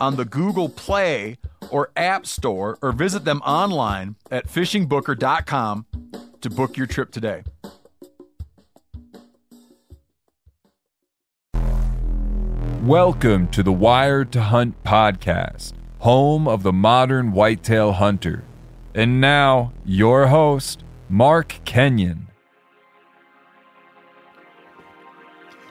on the Google Play or App Store or visit them online at fishingbooker.com to book your trip today. Welcome to the Wired to Hunt podcast, home of the modern whitetail hunter. And now, your host, Mark Kenyon.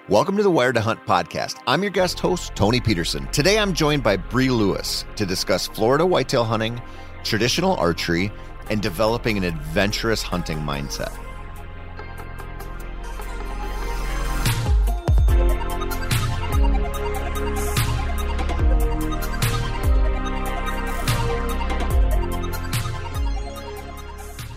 Welcome to the Wired to Hunt podcast. I'm your guest host, Tony Peterson. Today I'm joined by Bree Lewis to discuss Florida whitetail hunting, traditional archery, and developing an adventurous hunting mindset.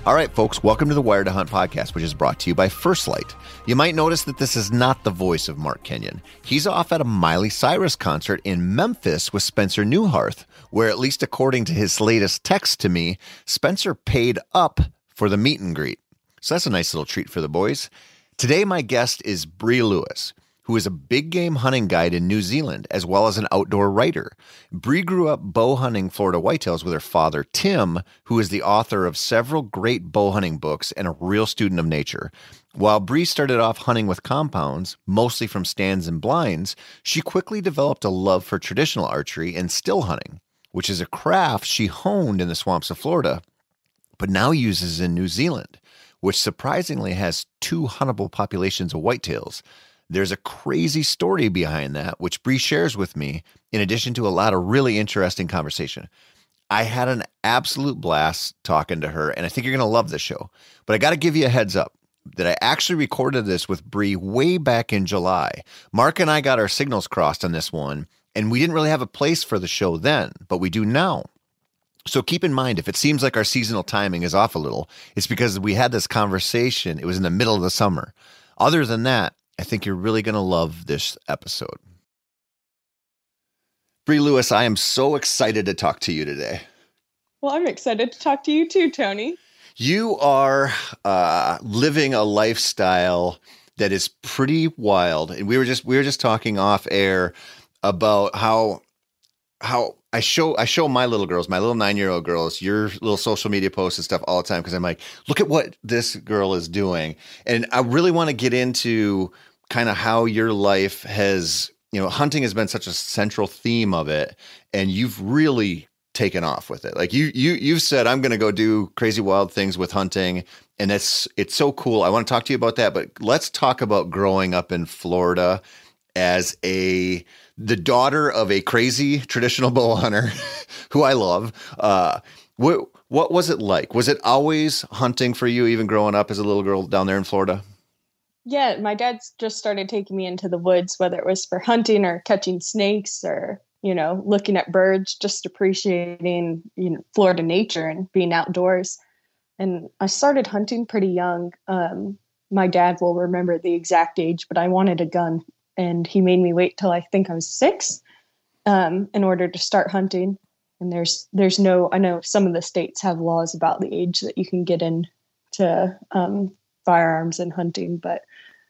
All right, folks, welcome to the Wired to Hunt podcast, which is brought to you by First Lite. You might notice that this is not the voice of Mark Kenyon. He's off at a Miley Cyrus concert in Memphis with Spencer Neuharth, where, at least according to his latest text to me, Spencer paid up for the meet and greet. So that's a nice little treat for the boys. Today, my guest is Bree Lewis who is a big game hunting guide in New Zealand, as well as an outdoor writer. Bree grew up bow hunting Florida whitetails with her father, Tim, who is the author of several great bow hunting books and a real student of nature. While Bree started off hunting with compounds, mostly from stands and blinds, she quickly developed a love for traditional archery and still hunting, which is a craft she honed in the swamps of Florida, but now uses in New Zealand, which surprisingly has two huntable populations of whitetails. There's a crazy story behind that, which Bree shares with me, in addition to a lot of really interesting conversation. I had an absolute blast talking to her, and I think you're going to love this show. But I got to give you a heads up that I actually recorded this with Bree way back in July. Mark and I got our signals crossed on this one, and we didn't really have a place for the show then, but we do now. So keep in mind, if it seems like our seasonal timing is off a little, it's because we had this conversation. It was in the middle of the summer. Other than that, I think you're really going to love this episode. Bree Lewis, I am so excited to talk to you today. Well, I'm excited to talk to you too, Tony. You are uh, living a lifestyle that is pretty wild, and we were just we were just talking off air about how how I show I show my little girls, my little nine year old girls, your little social media posts and stuff all the time because I'm like, look at what this girl is doing, and I really want to get into kind of how your life has, you know, hunting has been such a central theme of it, and you've really taken off with it. Like you you you've said I'm going to go do crazy wild things with hunting and it's it's so cool. I want to talk to you about that, but let's talk about growing up in Florida as a the daughter of a crazy traditional bow hunter who I love. Uh what what was it like? Was it always hunting for you even growing up as a little girl down there in Florida? Yeah, my dad's just started taking me into the woods, whether it was for hunting or catching snakes or, you know, looking at birds, just appreciating, you know, Florida nature and being outdoors. And I started hunting pretty young. Um, my dad will remember the exact age, but I wanted a gun and he made me wait till I think I was six um, in order to start hunting. And there's there's no I know some of the states have laws about the age that you can get in to um, firearms and hunting, but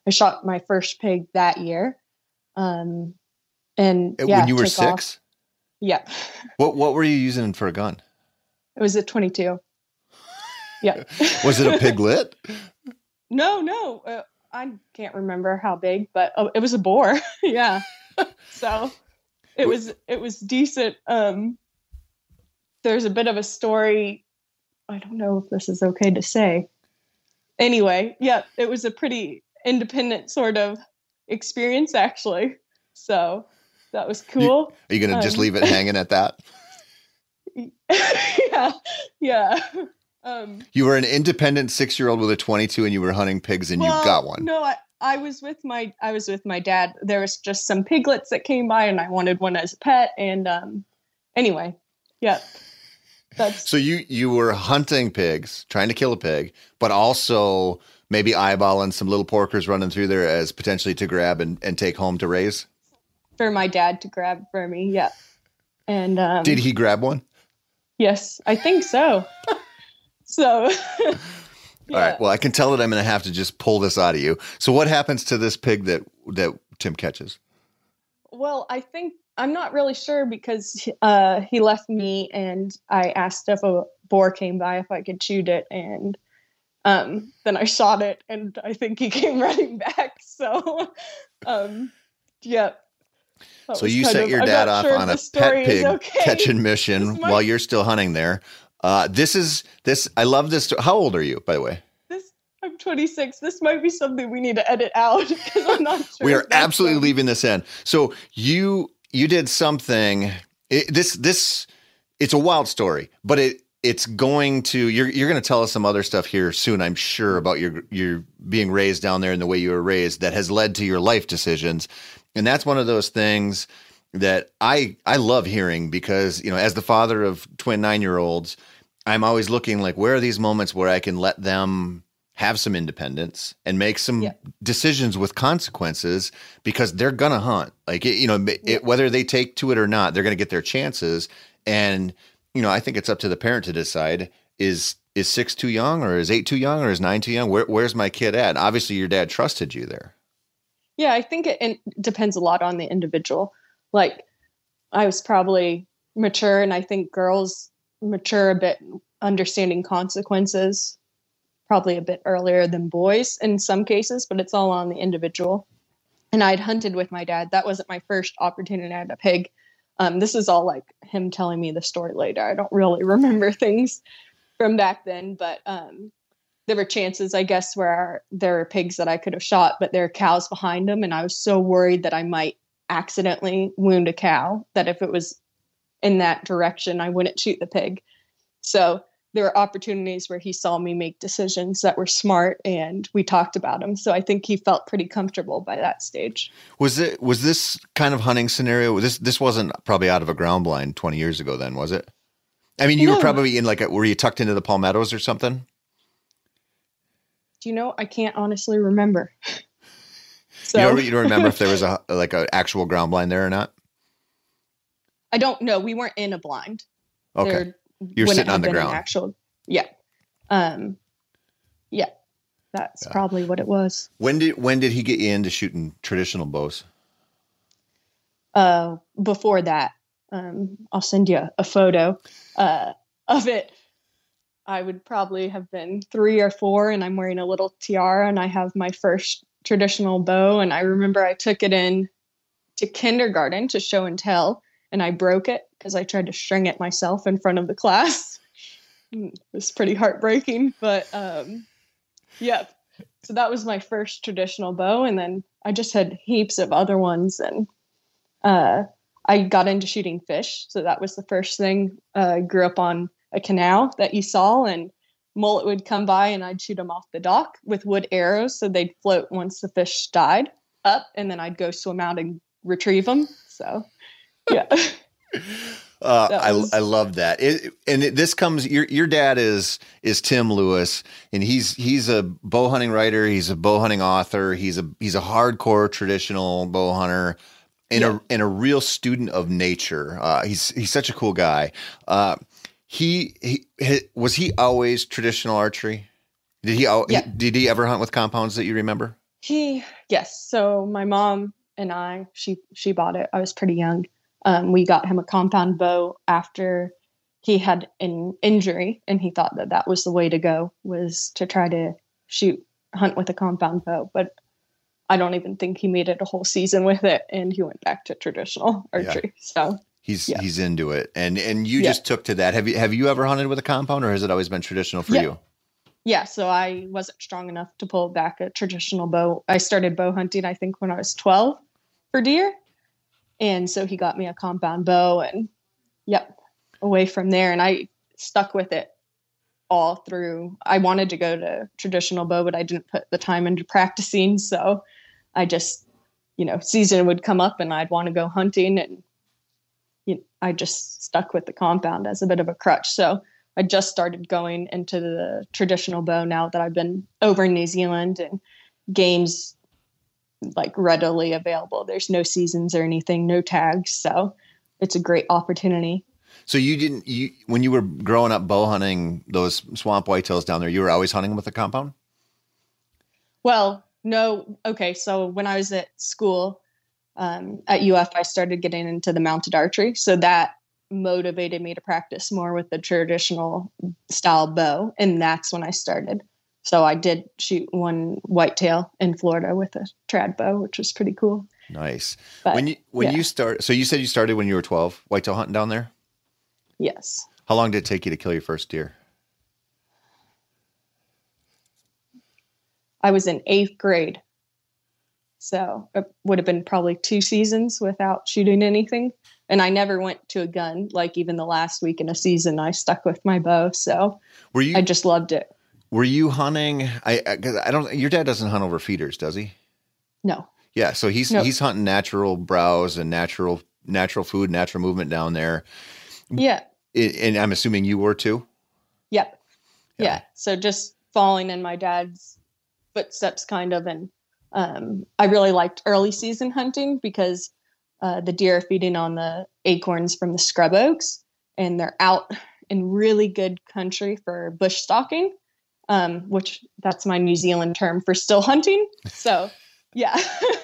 I shot my first pig that year. Um, and Uh, yeah, when you were six, off. Yeah, what what were you using for a gun? it was a 22. Yeah. Was it a piglet? no, no, uh, I can't remember how big, but oh, it was a boar. yeah. so it was it was decent. Um, there's a bit of a story. I don't know if this is okay to say. Anyway, yeah, it was a pretty independent sort of experience actually. So that was cool. Are you going to just Um, leave it hanging at that? yeah, yeah. Um, You were an independent six year old with a 22 and you were hunting pigs and well, you got one. No, I, I was with my I was with my dad. There was just some piglets that came by, and I wanted one as a pet. And um, anyway, yeah, that's So you you were hunting pigs, trying to kill a pig, but also maybe eyeballing some little porkers running through there as potentially to grab and, and take home to raise. for my dad to grab for me. Yeah, and um, Did he grab one? Yes, I think so. so, yeah. All right. Well, I can tell that I'm going to have to just pull this out of you. So what happens to this pig that that Tim catches? Well, I think I'm not really sure because uh, he left me, and I asked if a boar came by if I could shoot it, and um, then I shot it, and I think he came running back. So, um, yeah. That So you set of- your dad off sure on a pet pig okay. catching mission might- while you're still hunting there. Uh, this is this. I love this. How old are you, by the way? This I'm 26. This might be something we need to edit out because I'm not sure. we are absolutely leaving this in. So you you did something. It, this this it's a wild story, but it it's going to you're you're going to tell us some other stuff here soon. I'm sure about your your being raised down there and the way you were raised that has led to your life decisions, and that's one of those things that I I love hearing because you know as the father of twin nine year olds, I'm always looking like where are these moments where I can let them have some independence and make some Yeah. decisions with consequences because they're gonna hunt like it, you know it, whether they take to it or not they're gonna get their chances and you know I think it's up to the parent to decide is is six too young or is eight too young or is nine too young where, where's my kid at obviously your dad trusted you there Yeah, I think it, it depends a lot on the individual. Like, I was probably mature, and I think girls mature a bit, understanding consequences, probably a bit earlier than boys in some cases, but it's all on the individual. And I'd hunted with my dad. That wasn't my first opportunity to at a pig. Um, this is all like him telling me the story later. I don't really remember things from back then, but um, there were chances, I guess, where there were pigs that I could have shot, but there are cows behind them, and I was so worried that I might accidentally wound a cow that if it was in that direction, I wouldn't shoot the pig. So there were opportunities where he saw me make decisions that were smart, and we talked about them. So I think he felt pretty comfortable by that stage. was it was this kind of hunting scenario this this wasn't probably out of a ground blind 20 years ago then was it I mean you were probably in like a, were you tucked into the palmettos or something Do you know? I can't honestly remember. so you, don't, you don't remember if there was a like an actual ground blind there or not I don't know. We weren't in a blind. okay There You're wouldn't sitting on the ground. Actual, yeah, um, yeah. That's Yeah. probably what it was. when did when did he get you into shooting traditional bows Uh, before that, um, I'll send you a photo uh, of it. I would probably have been three or four, and I'm wearing a little tiara, and I have my first traditional bow. And I remember I took it in to kindergarten to show and tell, and I broke it because I tried to string it myself in front of the class. Mm, It was pretty heartbreaking, but um, yeah. So that was my first traditional bow, and then I just had heaps of other ones, and uh, I got into shooting fish. So that was the first thing. Uh, grew up on a canal that you saw, and mullet would come by, and I'd shoot them off the dock with wood arrows, so they'd float once the fish died up, and then I'd go swim out and retrieve them. So, yeah. Uh, That I I love that. It, and it, this comes your your dad is is Tim Lewis, and he's he's a bow hunting writer. He's a bow hunting author. He's a he's a hardcore traditional bow hunter, and Yeah. a and a real student of nature. Uh, he's he's such a cool guy. Uh, he, he he was he always traditional archery. Did he, al- Yeah. did he ever hunt with compounds that you remember? He yes. So my mom and I, she she bought it. I was pretty young. Um, we got him a compound bow after he had an injury, and he thought that that was the way to go was to try to shoot hunt with a compound bow. But I don't even think he made it a whole season with it, and he went back to traditional Yeah. archery. So He's Yeah. he's into it, and and you Yeah. just took to that. Have you have you ever hunted with a compound, or has it always been traditional for Yeah. you? Yeah, so I wasn't strong enough to pull back a traditional bow. I started bow hunting, I think, when I was 12 for deer. And so he got me a compound bow and, yep, away from there. And I stuck with it all through. I wanted to go to traditional bow, but I didn't put the time into practicing. So I just, you know, season would come up and I'd want to go hunting. And you know, I just stuck with the compound as a bit of a crutch. So I just started going into the traditional bow now that I've been over in New Zealand and games like readily available. There's no seasons or anything, no tags. So it's a great opportunity. So you didn't you when you were growing up bow hunting those swamp whitetails down there, you were always hunting them with a compound? Well, no. Okay. So when I was at school um, at UF, I started getting into the mounted archery. So that motivated me to practice more with the traditional style bow. And that's when I started. So I did shoot one whitetail in Florida with a trad bow, which was pretty cool. Nice. But when you when yeah. you start so you said you started when you were 12 whitetail hunting down there? yes. How long did it take you to kill your first deer? I was in eighth grade. So it would have been probably two seasons without shooting anything. And I never went to a gun. Like even the last week in a season, I stuck with my bow. So Were you I just loved it. Were you hunting I I, don't your dad doesn't hunt over feeders, does he? No. Yeah, so he's No. he's hunting natural browse and natural natural food, natural movement down there. Yeah. I- And I'm assuming you were too. Yep. Yeah. Yeah. So just following in my dad's footsteps, kind of. And um, I really liked early season hunting because uh, the deer are feeding on the acorns from the scrub oaks and they're out in really good country for bush stalking, um, which that's my New Zealand term for still hunting. So, yeah.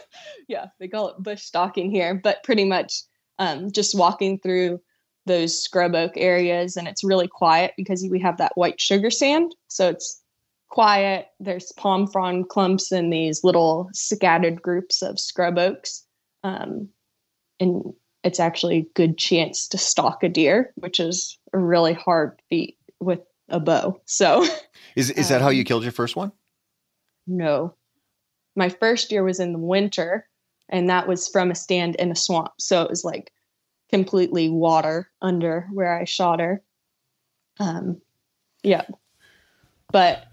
yeah. They call it bush stalking here, but pretty much um, just walking through those scrub oak areas and it's really quiet because we have that white sugar sand so it's quiet there's palm frond clumps and these little scattered groups of scrub oaks um, and it's actually a good chance to stalk a deer which is a really hard feat with a bow. So Is is that how you Um, killed your first one? no. My first year was in the winter and that was from a stand in a swamp. So it was like completely water under where i shot her. Um yeah. But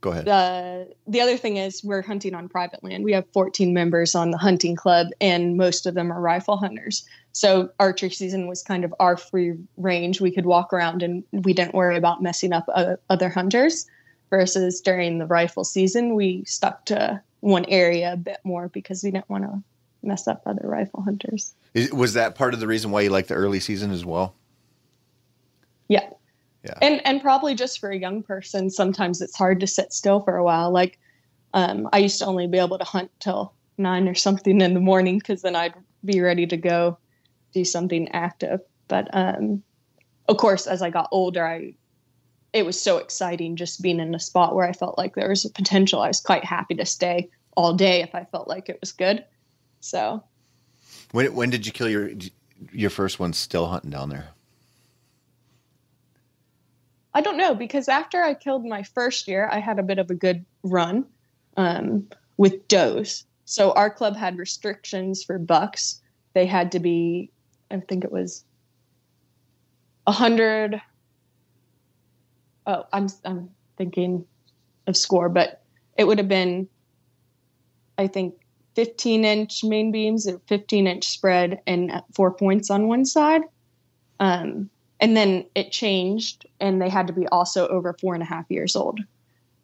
Go ahead. the the other thing is we're hunting on private land. We have 14 members on the hunting club, and most of them are rifle hunters. So archery season was kind of our free range. We could walk around, and we didn't worry about messing up uh, other hunters. Versus during the rifle season, we stuck to one area a bit more because we didn't want to mess up other rifle hunters. Was that part of the reason why you liked the early season as well? Yeah. Yeah. And and probably just for a young person, sometimes it's hard to sit still for a while. Like um, I used to only be able to hunt till nine or something in the morning because then I'd be ready to go do something active. But um, of course, as I got older, I it was so exciting just being in a spot where I felt like there was a potential. I was quite happy to stay all day if I felt like it was good. So When when did you kill your your first one still hunting down there? I don't know because after I killed my first year, I had a bit of a good run um, with does. So our club had restrictions for bucks. They had to be, I think it was a hundred. Oh, I'm I'm thinking of score, but it would have been, I think, 15 inch main beams or 15 inch spread and four points on one side. Um, and then it changed and they had to be also over four and a half years old.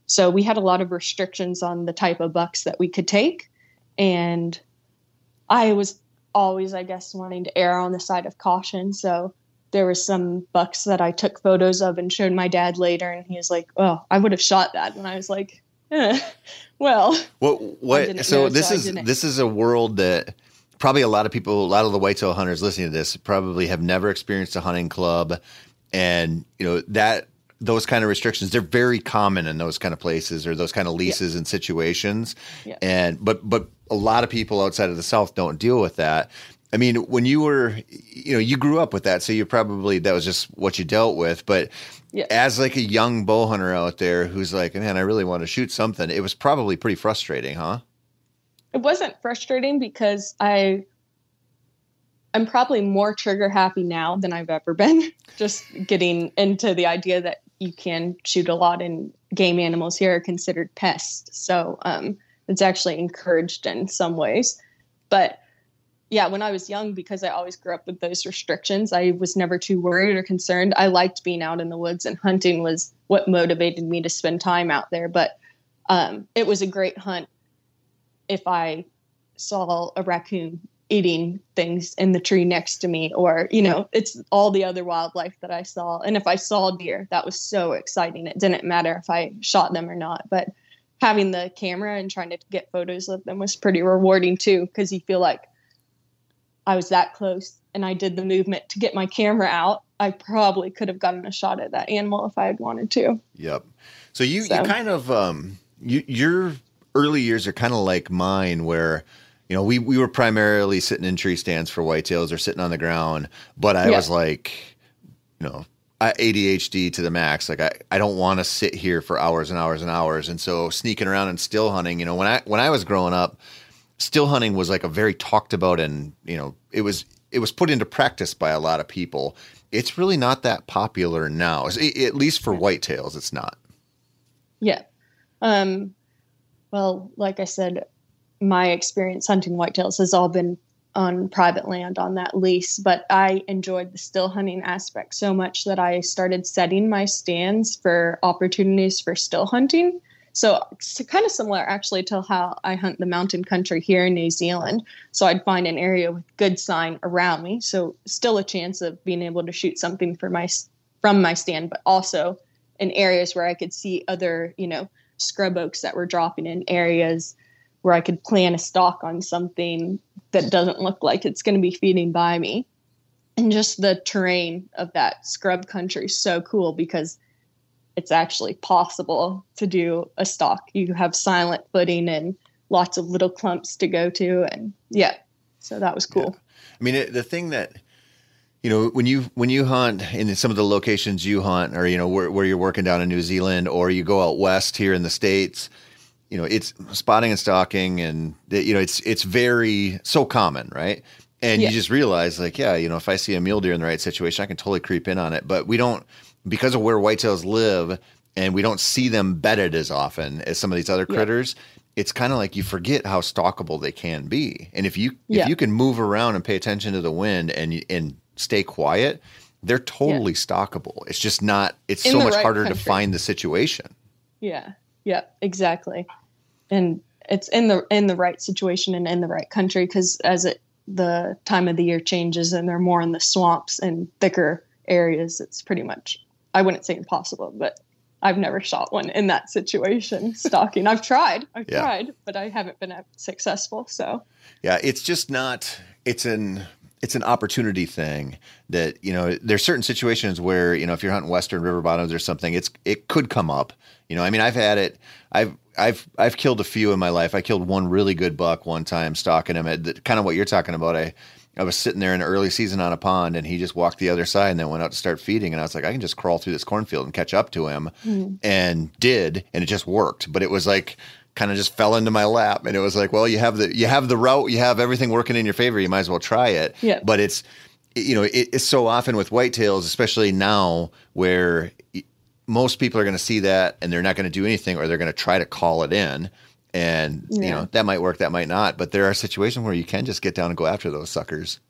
So we had a lot of restrictions on the type of bucks that we could take. And i was always i guess wanting to err on the side of caution. So there were some bucks that i took photos of and showed my dad later and he was like oh i would have shot that. And i was like eh, well. What what? So know, this so is this is a world that probably a lot of people, a lot of the whitetail hunters listening to this, probably have never experienced a hunting club, and you know that those kind of restrictions they're very common in those kind of places or those kind of leases and situations Yeah. and but but a lot of people outside of the south don't deal with that I mean, when you were, you know, you grew up with that, so you probably that was just what you dealt with. But Yeah. as like a young bow hunter out there who's like, man, I really want to shoot something, it was probably pretty frustrating, huh? It wasn't frustrating because I I'm probably more trigger happy now than I've ever been. Just getting into the idea that you can shoot a lot and game animals here are considered pests. So um, it's actually encouraged in some ways. But yeah, when I was young, because I always grew up with those restrictions, I was never too worried or concerned. I liked being out in the woods, and hunting was what motivated me to spend time out there. But um, it was a great hunt if I saw a raccoon eating things in the tree next to me, or, you know, it's all the other wildlife that I saw. And if I saw deer, that was so exciting. It didn't matter if I shot them or not. But having the camera and trying to get photos of them was pretty rewarding too, because you feel like I was that close and I did the movement to get my camera out. I probably could have gotten a shot at that animal if I had wanted to. Yep. So you So- you kind of um you your early years are kind of like mine where you know we we were primarily sitting in tree stands for whitetails or sitting on the ground, but I Yeah. was like you know I- ADHD to the max. Like I, I don't want to sit here for hours and hours and hours. And so sneaking around and still hunting, you know, when I when I was growing up, still hunting was like a very talked about and you know it was it was put into practice by a lot of people. It's really not that popular now, At- at least for whitetails. It's not. Yeah. Um, well, like I said, my experience hunting whitetails has all been on private land on that lease, but I enjoyed the still hunting aspect so much that I started setting my stands for opportunities for still hunting. So it's kind of similar actually to how I hunt the mountain country here in New Zealand. So I'd find an area with good sign around me, so still a chance of being able to shoot something for my from my stand, but also in areas where I could see other, you know, scrub oaks that were dropping in areas where I could plant a stalk on something that doesn't look like it's going to be feeding by me. And just the terrain of that scrub country is so cool because it's actually possible to do a stalk. You have silent footing and lots of little clumps to go to. And yeah, so that was cool. I mean, it, the thing that you know when you when you hunt in some of the locations you hunt, or you know where, where you're working down in New Zealand, or you go out west here in the states, you know it's spotting and stalking, and you know it's it's very so common, right? And Yeah. you just realize, like, yeah, you know, if I see a mule deer in the right situation, I can totally creep in on it. But we don't because of where whitetails live, and we don't see them bedded as often as some of these other Yeah. critters. It's kind of like you forget how stalkable they can be, and if you Yeah. if you can move around and pay attention to the wind and and stay quiet, they're totally stalkable. It's just not. It's In so much right harder to find the situation. Yeah. Yeah, exactly. And it's in the in the right situation and in the right country because as it the time of the year changes and they're more in the swamps and thicker areas, it's pretty much I wouldn't say impossible, but I've never shot one in that situation stalking. I've tried. I've Yeah. tried, but I haven't been successful. So Yeah, it's just not. It's an it's an opportunity thing that you know. There's certain situations where you know if you're hunting western river bottoms or something, it's it could come up. You know, I mean, I've had it. I've I've I've killed a few in my life. I killed one really good buck one time, stalking him at the, kind of what you're talking about. I I was sitting there in early season on a pond, and he just walked the other side and then went out to start feeding. And I was like, I can just crawl through this cornfield and catch up to him, mm-hmm. and did, and it just worked. But it was like kind of just fell into my lap, and it was like, well, you have the you have the route, you have everything working in your favor. You might as well try it. Yeah. But it's you know it, it's so often with whitetails, especially now where most people are going to see that and they're not going to do anything, or they're going to try to call it in. And you know that might work, that might not, but there are situations where you can just get down and go after those suckers.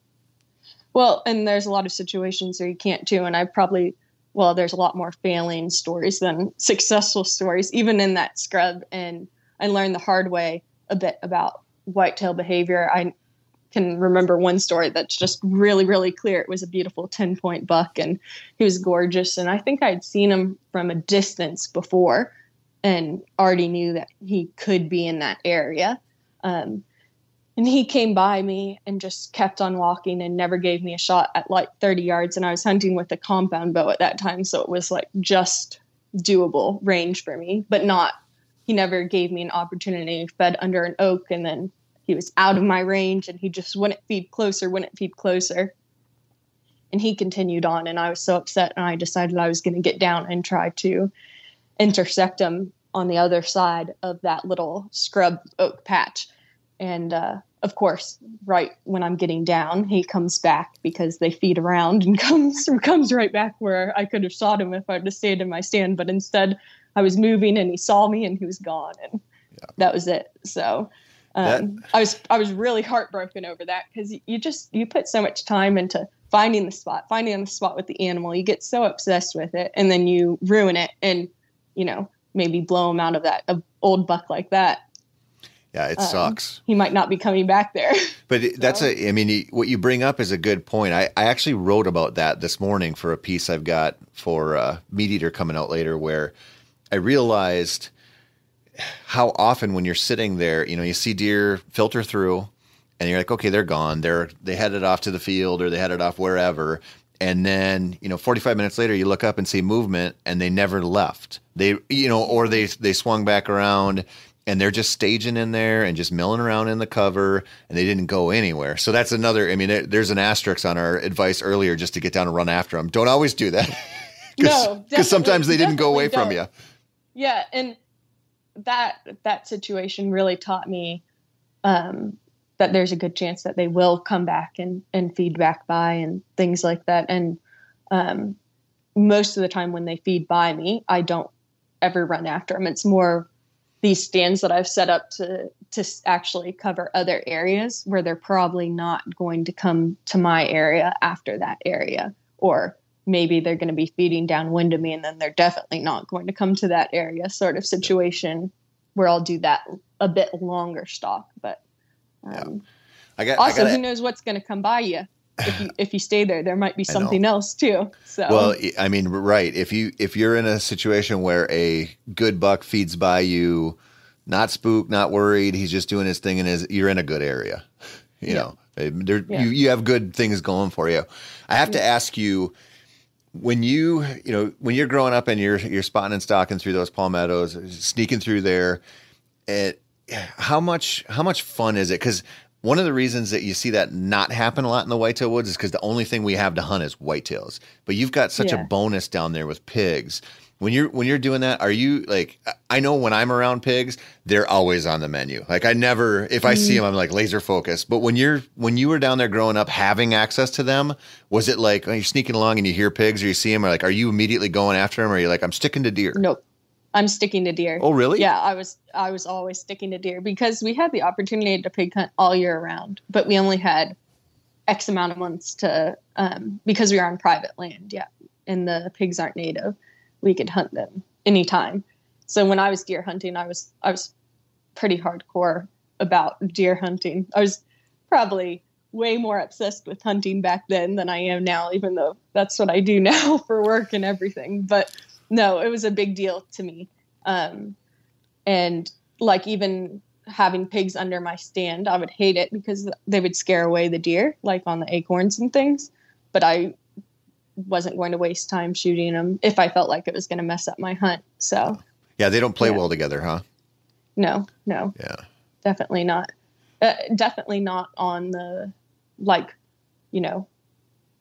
Well, and there's a lot of situations where you can't too. And I probably, well, there's a lot more failing stories than successful stories, even in that scrub. And I learned the hard way a bit about whitetail behavior. I can remember one story that's just really, really clear. It was a beautiful 10 point buck and he was gorgeous. And I think I'd seen him from a distance before and already knew that he could be in that area. Um, and he came by me and just kept on walking and never gave me a shot at like 30 yards. And I was hunting with a compound bow at that time. So it was like just doable range for me, but not, he never gave me an opportunity. Fed under an oak and then he was out of my range and he just wouldn't feed closer, wouldn't feed closer. And he continued on, and I was so upset, and I decided I was going to get down and try to intersect him on the other side of that little scrub oak patch. And uh, of course, right when I'm getting down, he comes back because they feed around and comes comes right back where I could have shot him if I'd have stayed in my stand. But instead, I was moving and he saw me and he was gone, and yeah. that was it. So um, that... I was I was really heartbroken over that because you just you put so much time into finding the spot, finding the spot with the animal. You get so obsessed with it, and then you ruin it, and you know maybe blow him out of that a old buck like that. Yeah, it um, sucks. He might not be coming back there. But so. that's a, I mean, what you bring up is a good point. I, I actually wrote about that this morning for a piece I've got for uh, Meat Eater coming out later, where I realized how often when you're sitting there, you know, you see deer filter through and you're like, okay, they're gone. They're, they headed off to the field or they headed off wherever. And then, you know, 45 minutes later, you look up and see movement and they never left. They, you know, or they, they swung back around and they're just staging in there and just milling around in the cover and they didn't go anywhere. So that's another, I mean, there's an asterisk on our advice earlier just to get down and run after them. Don't always do that. Cause, no, because sometimes they didn't go away don't. from you. Yeah. And that, that situation really taught me, um, that there's a good chance that they will come back and, and feed back by and things like that. And, um, most of the time when they feed by me, I don't ever run after them. It's more these stands that I've set up to to actually cover other areas where they're probably not going to come to my area after that area or maybe they're going to be feeding downwind of me and then they're definitely not going to come to that area sort of situation where I'll do that a bit longer stalk but um, yeah. I got, also I gotta, who knows what's going to come by you if you if you stay there. There might be something else too so. Well i mean right. If you if you're in a situation where a good buck feeds by you not spooked not worried he's just doing his thing and is you're in a good area. You yeah. know there yeah. you, you have good things going for you. I have to ask you when you you know when you're growing up and you're you're spotting and stalking through those palmettos sneaking through there it how much how much fun is it because one of the reasons that you see that not happen a lot in the whitetail woods is because the only thing we have to hunt is whitetails. But you've got such yeah. a bonus down there with pigs. When you're when you're doing that, are you like? I know when I'm around pigs, they're always on the menu. Like I never, if I mm. see them, I'm like laser focused. But when you're when you were down there growing up, having access to them, was it like you're sneaking along and you hear pigs or you see them, or like are you immediately going after them, or are you like I'm sticking to deer? Nope. I'm sticking to deer. Oh, really? Yeah, I was I was always sticking to deer because we had the opportunity to pig hunt all year round, but we only had X amount of months to um, because we are on private land. Yeah, and the pigs aren't native. We could hunt them anytime. So when I was deer hunting, I was I was pretty hardcore about deer hunting. I was probably way more obsessed with hunting back then than I am now, even though that's what I do now for work and everything. But no, it was a big deal to me. Um, and like even having pigs under my stand, I would hate it because they would scare away the deer, like on the acorns and things. But I wasn't going to waste time shooting them if I felt like it was going to mess up my hunt. So yeah, they don't play yeah. well together, huh? No, no. Yeah, definitely not. Uh, definitely not on the like, you know,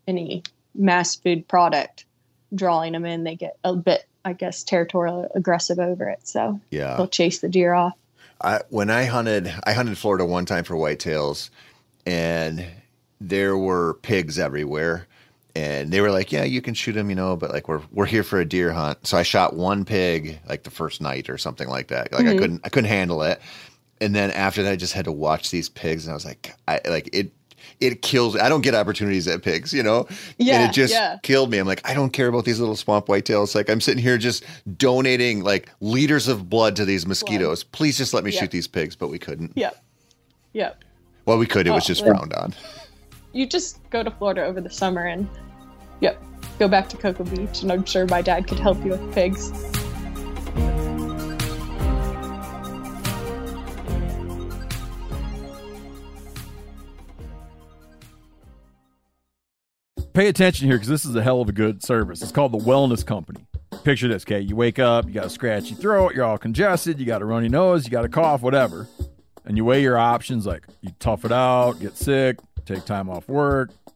any mass food product drawing them in, they get a bit, I guess, territorial aggressive over it. So yeah, they'll chase the deer off. I, when I hunted, I hunted Florida one time for whitetails, and there were pigs everywhere. And they were like, "Yeah, you can shoot them, you know, but like we're we're here for a deer hunt." So I shot one pig like the first night or something like that. Like mm-hmm. I couldn't I couldn't handle it. And then after that, I just had to watch these pigs, and I was like, I like it it kills. I don't get opportunities at pigs, you know. Yeah, and it just yeah. killed me. I'm like, I don't care about these little swamp whitetails. Like I'm sitting here just donating like liters of blood to these mosquitoes. Blood. Please just let me shoot these pigs, but we couldn't. Yep. Yep. Well, we could. It was oh, just frowned on. You just go to Florida over the summer and, yep, go back to Cocoa Beach, and I'm sure my dad could help you with pigs. pay attention here because this is a hell of a good service. It's called the Wellness Company. Picture this, okay? You wake up, you got a scratchy throat, you're all congested, you got a runny nose, you got a cough, whatever. and you weigh your options like you tough it out, get sick, take time off work,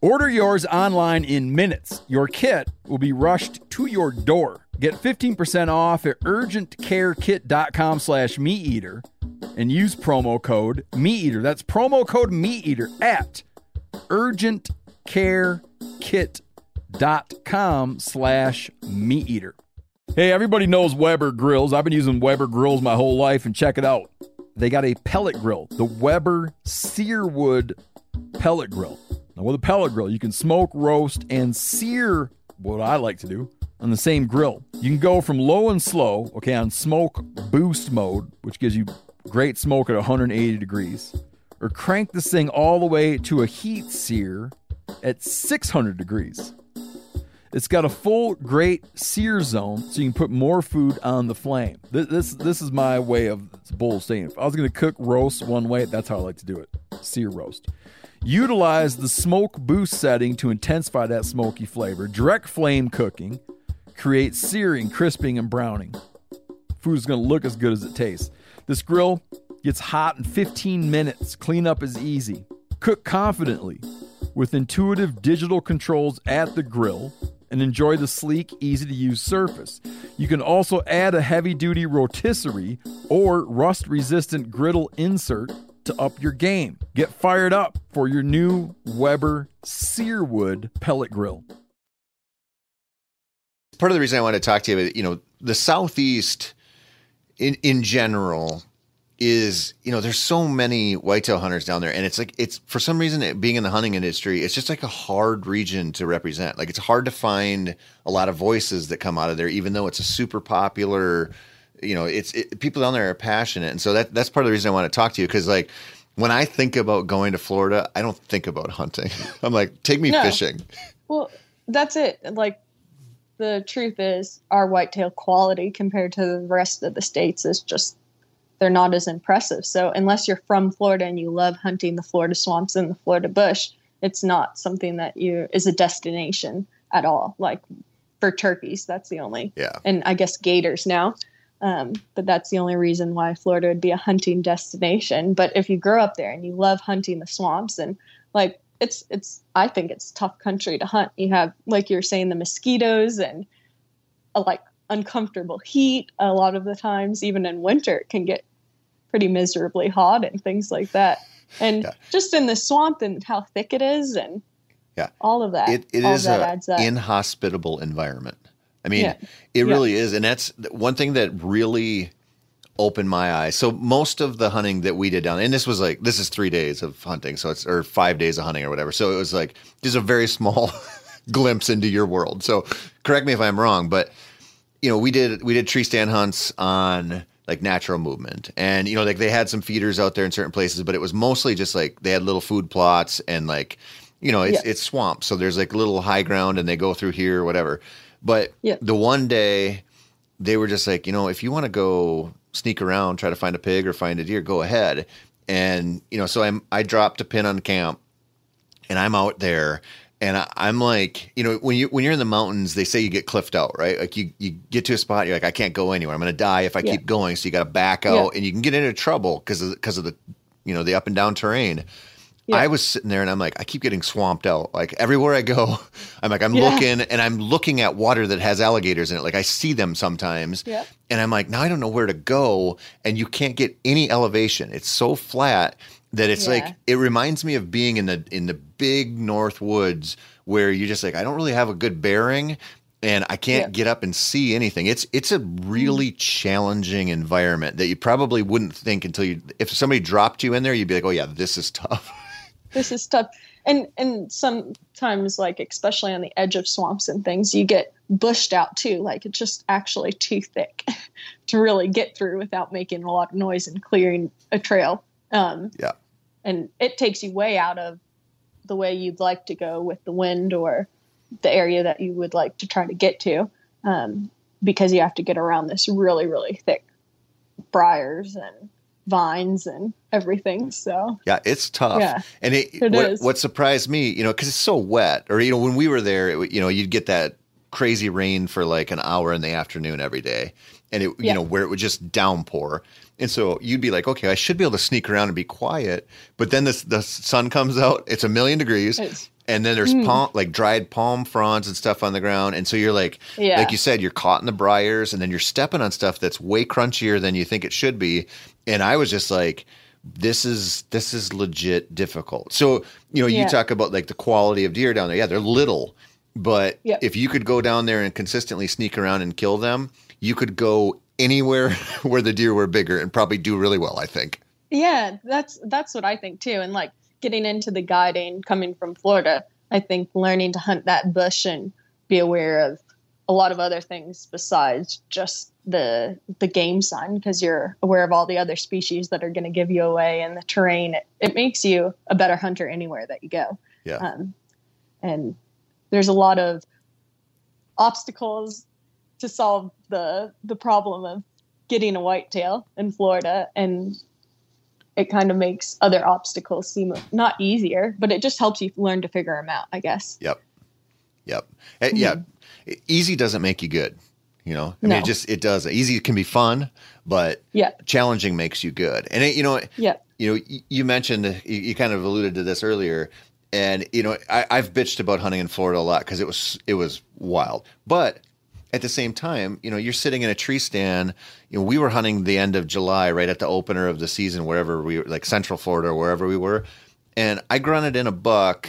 Order yours online in minutes. Your kit will be rushed to your door. Get 15% off at urgentcarekit.com slash meateater and use promo code meateater. That's promo code meateater at urgentcarekit.com slash meateater. Hey, everybody knows Weber grills. I've been using Weber grills my whole life, and check it out. They got a pellet grill, the Weber Searwood pellet grill. Now, with a pellet grill, you can smoke, roast, and sear what I like to do on the same grill. You can go from low and slow, okay, on smoke boost mode, which gives you great smoke at 180 degrees, or crank this thing all the way to a heat sear at 600 degrees. It's got a full great sear zone, so you can put more food on the flame. This this, this is my way of bold saying. If I was going to cook roast one way, that's how I like to do it: sear roast. Utilize the smoke boost setting to intensify that smoky flavor. Direct flame cooking creates searing, crisping, and browning. Food is going to look as good as it tastes. This grill gets hot in 15 minutes. Cleanup is easy. Cook confidently with intuitive digital controls at the grill and enjoy the sleek, easy to use surface. You can also add a heavy duty rotisserie or rust resistant griddle insert to up your game. Get fired up for your new Weber Searwood pellet grill. Part of the reason I wanted to talk to you, about, you know, the Southeast in, in general is you know there's so many whitetail hunters down there and it's like it's for some reason it, being in the hunting industry it's just like a hard region to represent like it's hard to find a lot of voices that come out of there even though it's a super popular you know it's it, people down there are passionate and so that that's part of the reason i want to talk to you because like when i think about going to florida i don't think about hunting i'm like take me No. fishing Well, that's it. Like the truth is, our whitetail quality compared to the rest of the states is just they're not as impressive. So unless you're from Florida and you love hunting the Florida swamps and the Florida bush, it's not something that you is a destination at all. Like for turkeys, that's the only yeah and I guess gators now. Um, but that's the only reason why Florida would be a hunting destination. But if you grow up there and you love hunting the swamps and like it's it's I think it's tough country to hunt. You have like you're saying the mosquitoes and a like uncomfortable heat a lot of the times even in winter it can get pretty miserably hot and things like that. And Yeah. just in the swamp and how thick it is and Yeah. all of that. it, it is of that a adds up. inhospitable environment i mean Yeah. it Yeah. really is and that's one thing that really opened my eyes so most of the hunting that we did down and this was like this is three days of hunting so it's or five days of hunting or whatever so it was like just a very small glimpse into your world so correct me if i'm wrong but you know we did we did tree stand hunts on like natural movement and you know like they had some feeders out there in certain places but it was mostly just like they had little food plots and like you know it's Yeah. it's swamp so there's like little high ground and they go through here or whatever but Yeah. the one day they were just like you know if you want to go sneak around try to find a pig or find a deer go ahead and you know so i'm i dropped a pin on camp and I'm out there and I, I'm like, you know, when you when you're in the mountains, they say you get cliffed out, right? Like you you get to a spot, you're like, I can't go anywhere. I'm going to die if I Yeah. keep going. So you got to back Yeah. out, and you can get into trouble because of because of the you know the up and down terrain. Yeah. I was sitting there and I'm like, I keep getting swamped out. Like everywhere I go, I'm like, I'm Yeah. looking and I'm looking at water that has alligators in it. Like I see them sometimes. Yeah. And I'm like, now I don't know where to go. And you can't get any elevation. It's so flat that it's like it reminds me of being in the in the big north woods where you're just like, I don't really have a good bearing. and I can't get up and see anything. It's it's a really mm. challenging environment that you probably wouldn't think until you if somebody dropped you in there, you'd be like, "Oh yeah, this is tough." This is tough. And and sometimes like especially on the edge of swamps and things you get bushed out too. Like it's just actually too thick to really get through without making a lot of noise and clearing a trail. Um Yeah. and it takes you way out of the way you'd like to go with the wind or the area that you would like to try to get to um because you have to get around this really really thick briars and vines and everything so Yeah, it's tough. Yeah, and it, it what, is. what surprised me, you know, because it's so wet, or you know, when we were there, it, you know, you'd get that crazy rain for like an hour in the afternoon every day, and it, you Yeah. know, where it would just downpour, and so you'd be like, okay, I should be able to sneak around and be quiet, but then this the sun comes out, it's a million degrees. It's- and then there's mm. palm, like dried palm fronds and stuff on the ground, and so you're like, Yeah. like you said, you're caught in the briars, and then you're stepping on stuff that's way crunchier than you think it should be. And I was just like, this is this is legit difficult. So you know, you Yeah. talk about like the quality of deer down there. Yeah, they're little, but Yep. if you could go down there and consistently sneak around and kill them, you could go anywhere where the deer were bigger and probably do really well. I think. Yeah, that's that's what I think too. And like getting into the guiding coming from Florida, I think learning to hunt that bush and be aware of a lot of other things besides just the the game sign because you're aware of all the other species that are going to give you away and the terrain it, it makes you a better hunter anywhere that you go Yeah. um, and there's a lot of obstacles to solve the the problem of getting a whitetail in Florida and it kind of makes other obstacles seem not easier, but it just helps you learn to figure them out, I guess. Yep. Yep. Eh, Yeah. Easy doesn't make you good. You know, I mean, it just it does. Easy can be fun, but Yeah. challenging makes you good. And it, you know, Yeah. you know, you mentioned you, kind of alluded to this earlier, and you know, I, I've bitched about hunting in Florida a lot because it was it was wild, but at the same time, you know, you're sitting in a tree stand. You know, we were hunting the end of July, right at the opener of the season, wherever we were, like Central Florida or wherever we were, and I grunted in a buck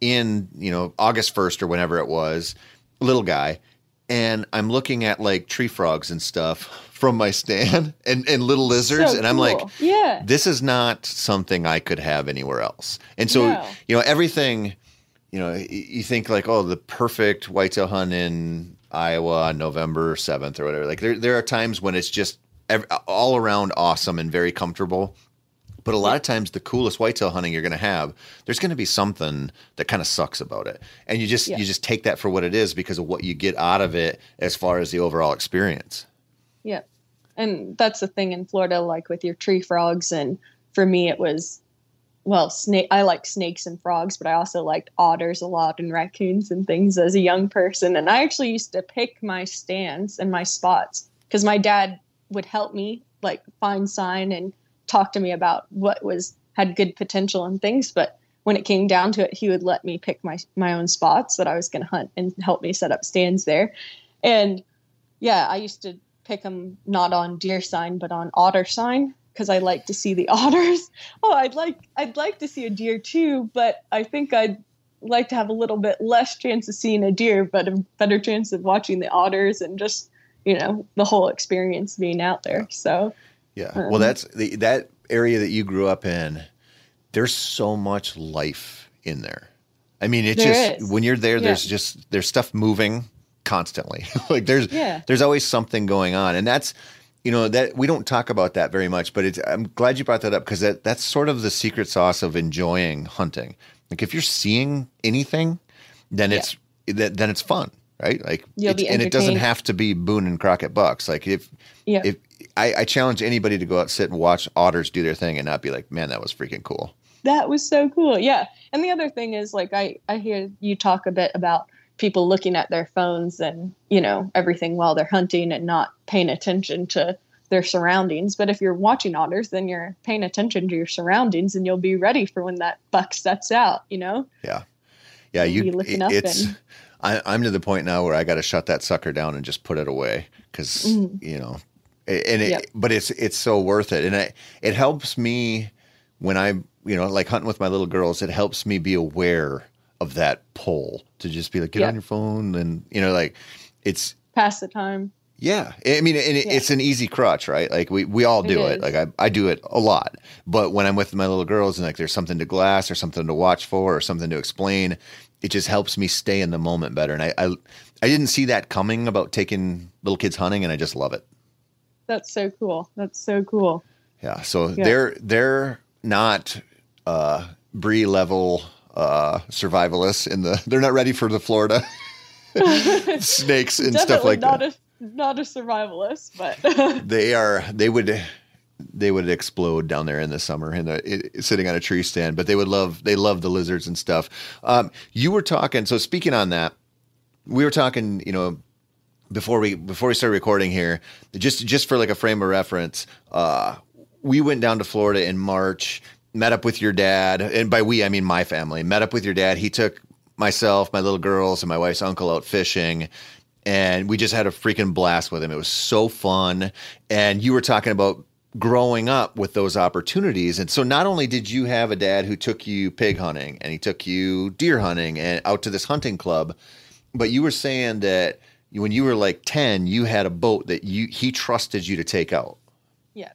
in you know August first or whenever it was, little guy, and I'm looking at like tree frogs and stuff from my stand and and little lizards, So and I'm like, yeah. this is not something I could have anywhere else. And so, No. you know, everything, you know, you think like, oh, the perfect whitetail hunt in Iowa on November 7th or whatever. Like there, there are times when it's just all around awesome and very comfortable. But a lot of times, the coolest whitetail hunting you're going to have, there's going to be something that kind of sucks about it, and you just Yeah. you just take that for what it is because of what you get out of it as far as the overall experience. Yeah. And that's the thing in Florida, like with your tree frogs. And for me, it was, well, snake. I like snakes and frogs, but I also liked otters a lot and raccoons and things as a young person. And I actually used to pick my stands and my spots because my dad would help me like find sign and talk to me about what was had good potential and things. But when it came down to it, he would let me pick my my own spots that I was going to hunt and help me set up stands there. And yeah, I used to pick them not on deer sign but on otter sign because I like to see the otters. Oh, I'd like I'd like to see a deer too, but I think I'd like to have a little bit less chance of seeing a deer, but a better chance of watching the otters and just you know the whole experience being out there. So Yeah. Um, well, that's the, that area that you grew up in. There's so much life in there. I mean, it's just is. when you're there, there's just there's stuff moving constantly. like there's Yeah. there's always something going on, and that's you know that we don't talk about that very much. But it's I'm glad you brought that up because that that's sort of the secret sauce of enjoying hunting. Like if you're seeing anything, then Yeah. it's then it's fun, right? Like You'll it's- be and it doesn't have to be Boone and Crockett bucks. Like if yeah, if I, I challenge anybody to go out, sit and watch otters do their thing, and not be like, "Man, that was freaking cool." that was so cool. Yeah. And the other thing is like I I hear you talk a bit about people looking at their phones and, you know, everything while they're hunting and not paying attention to their surroundings. But if you're watching otters, then you're paying attention to your surroundings and you'll be ready for when that buck steps out, you know? Yeah, yeah. You'll You, be looking it- up it's. and- I, I'm to the point now where I got to shut that sucker down and just put it away because Mhm. you know, and it, Yep. but it's it's so worth it, and it it helps me when I you know like hunting with my little girls. It helps me be aware of that pull to just be like get Yeah. on your phone and you know like it's pass the time. Yeah, I mean, and it, Yeah. it's an easy crutch, right? Like we we all It do it. is. Like I I do it a lot. But when I'm with my little girls and like there's something to glass or something to watch for or something to explain, it just helps me stay in the moment better. And I I, I didn't see that coming about taking little kids hunting, and I just love it. That's so cool. That's so cool. Yeah. So Yeah. they're they're not uh Bree level uh survivalists in the they're not ready for the Florida snakes and stuff Definitely like not that. a not a survivalist, but They are they would they would explode down there in the summer in the it, sitting on a tree stand, but they would love they love the lizards and stuff. Um you were talking so speaking on that, we were talking, you know, before we before we started recording here, just just for like a frame of reference, uh, we went down to Florida in March, met up with your dad, and by we I mean my family. Met up with your dad. He took myself, my little girls, and my wife's uncle out fishing. And we just had a freaking blast with him. It was so fun. And you were talking about growing up with those opportunities. And so not only did you have a dad who took you pig hunting and he took you deer hunting and out to this hunting club, but you were saying that when you were like 10, you had a boat that you he trusted you to take out. yeah.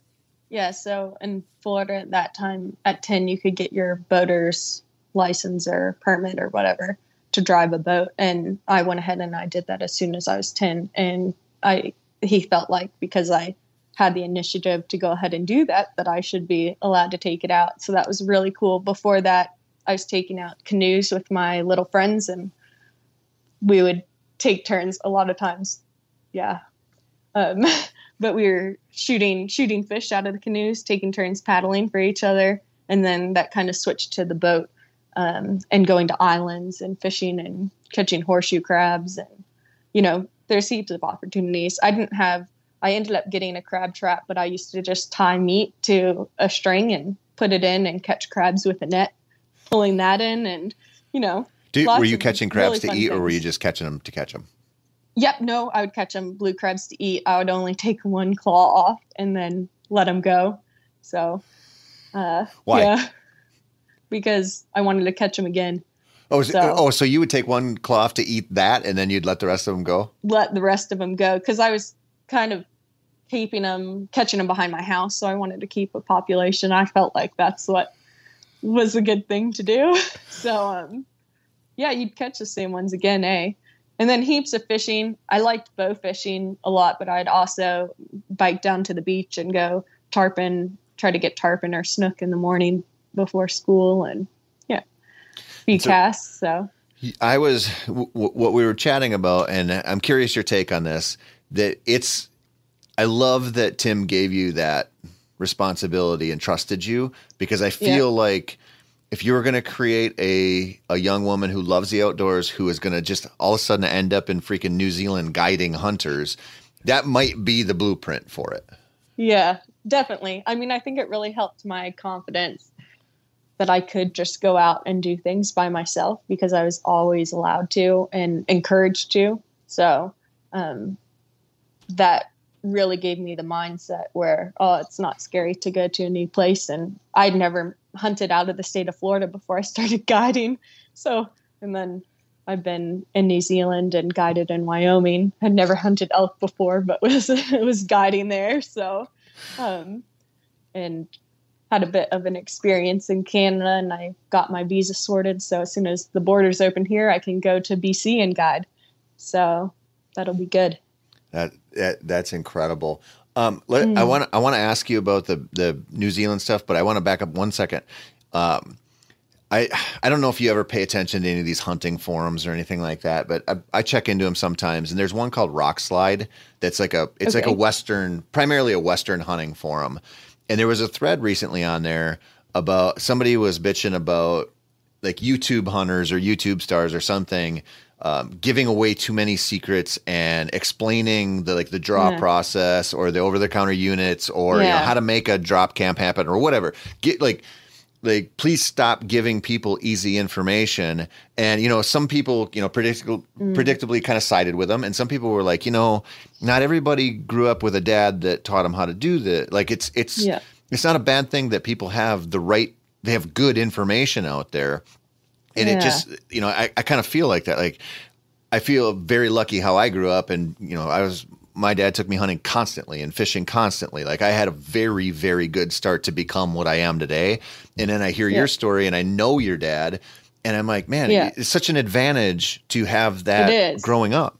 Yeah. So in Florida at that time at 10, you could get your boater's license or permit or whatever to drive a boat. And I went ahead and I did that as soon as I was 10. And I, he felt like because I had the initiative to go ahead and do that, that I should be allowed to take it out. So that was really cool. Before that, I was taking out canoes with my little friends and we would take turns a lot of times. Yeah. Um, but we were shooting shooting fish out of the canoes, taking turns paddling for each other, and then that kind of switched to the boat um, and going to islands and fishing and catching horseshoe crabs and you know there's heaps of opportunities. I didn't have. I ended up getting a crab trap, but I used to just tie meat to a string and put it in and catch crabs with a net, pulling that in, and you know Lots were you catching crabs really to eat or were you just catching them to catch them? Yep, no, I would catch them blue crabs to eat. I would only take one claw off and then let them go. So, uh, Why? Yeah, because I wanted to catch them again. Oh, So- oh, so you would take one claw off to eat that and then you'd let the rest of them go? Let the rest of them go because I was kind of keeping them, catching them behind my house. So I wanted to keep a population. I felt like that's what was a good thing to do. So, um, yeah, you'd catch the same ones again, eh? And then heaps of fishing. I liked bow fishing a lot, but I'd also bike down to the beach and go tarpon, try to get tarpon or snook in the morning before school, and yeah, be So- casts. So I was w- what we were chatting about, and I'm curious your take on this. That it's, I love that Tim gave you that responsibility and trusted you because I feel like if you were going to create a a young woman who loves the outdoors, who is going to just all of a sudden end up in freaking New Zealand guiding hunters, that might be the blueprint for it. yeah, definitely. I mean, I think it really helped my confidence that I could just go out and do things by myself because I was always allowed to and encouraged to. So um, that really gave me the mindset where, oh, it's not scary to go to a new place. And I'd never hunted out of the state of Florida before I started guiding. So, and then I've been in New Zealand and guided in Wyoming. Had never hunted elk before, but was was guiding there. So, um, and had a bit of an experience in Canada, and I got my visa sorted. So as soon as the borders open here, I can go to BC and guide. So that'll be good. That, that that's incredible. Um, let, Hmm. I want I want to ask you about the the New Zealand stuff, but I want to back up one second. Um, I I don't know if you ever pay attention to any of these hunting forums or anything like that, but I, I check into them sometimes. And there's one called Rokslide that's like a it's like a Western, primarily a Western hunting forum. And there was a thread recently on there about somebody was bitching about like YouTube hunters or YouTube stars or something um, giving away too many secrets and explaining the like the draw Yeah. process or the over the counter units or you know how to make a drop camp happen or whatever. Get like like please stop giving people easy information and you know some people you know predictable, Mm. predictably kind of sided with them and some people were like you know not everybody grew up with a dad that taught them how to do the like it's it's Yeah. it's not a bad thing that people have the right they have good information out there and it just you know i, I kind of feel like that like I feel very lucky how I grew up, and you know, I was my dad took me hunting constantly and fishing constantly. Like I had a very, very good start to become what I am today. And then I hear yeah. your story and I know your dad, and I'm like, man, yeah. it's such an advantage to have that growing up.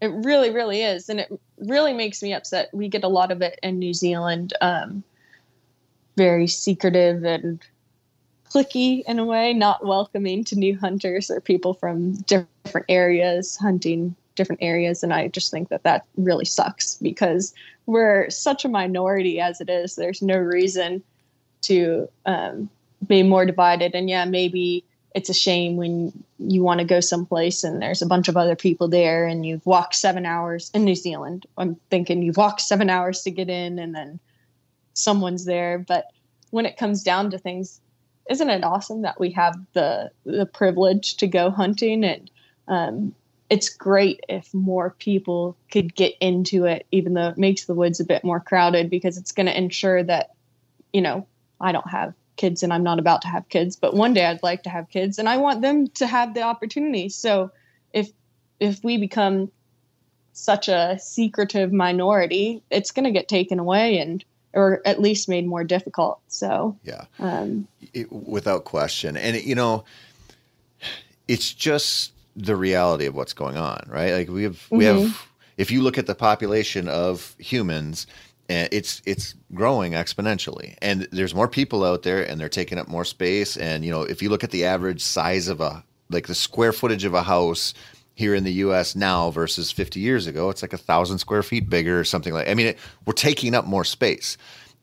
It really, really is, and it really makes me upset. We get a lot of it in New Zealand, um, very secretive and cliquey in a way, not welcoming to new hunters or people from different areas hunting different areas. And I just think that that really sucks because we're such a minority as it is. There's no reason to um, be more divided. And yeah, maybe it's a shame when you want to go someplace and there's a bunch of other people there and you've walked seven hours in New Zealand. I'm thinking you've walked seven hours to get in and then someone's there. But when it comes down to things, isn't it awesome that we have the the privilege to go hunting and um, it's great if more people could get into it, even though it makes the woods a bit more crowded because it's going to ensure that, you know, I don't have kids and I'm not about to have kids, but one day I'd like to have kids and I want them to have the opportunity. So if if we become such a secretive minority, it's going to get taken away and or at least made more difficult. So yeah, um, it, without question, and it, you know, it's just the reality of what's going on, right? Like we have mm-hmm. we have mm-hmm. if you look at the population of humans, eh, it's it's growing exponentially, and there's more people out there, and they're taking up more space. And you know, if you look at the average size of a like the square footage of a house here in the U.S. now versus 50 years ago, it's like a thousand square feet bigger or something like. I mean, it, we're taking up more space,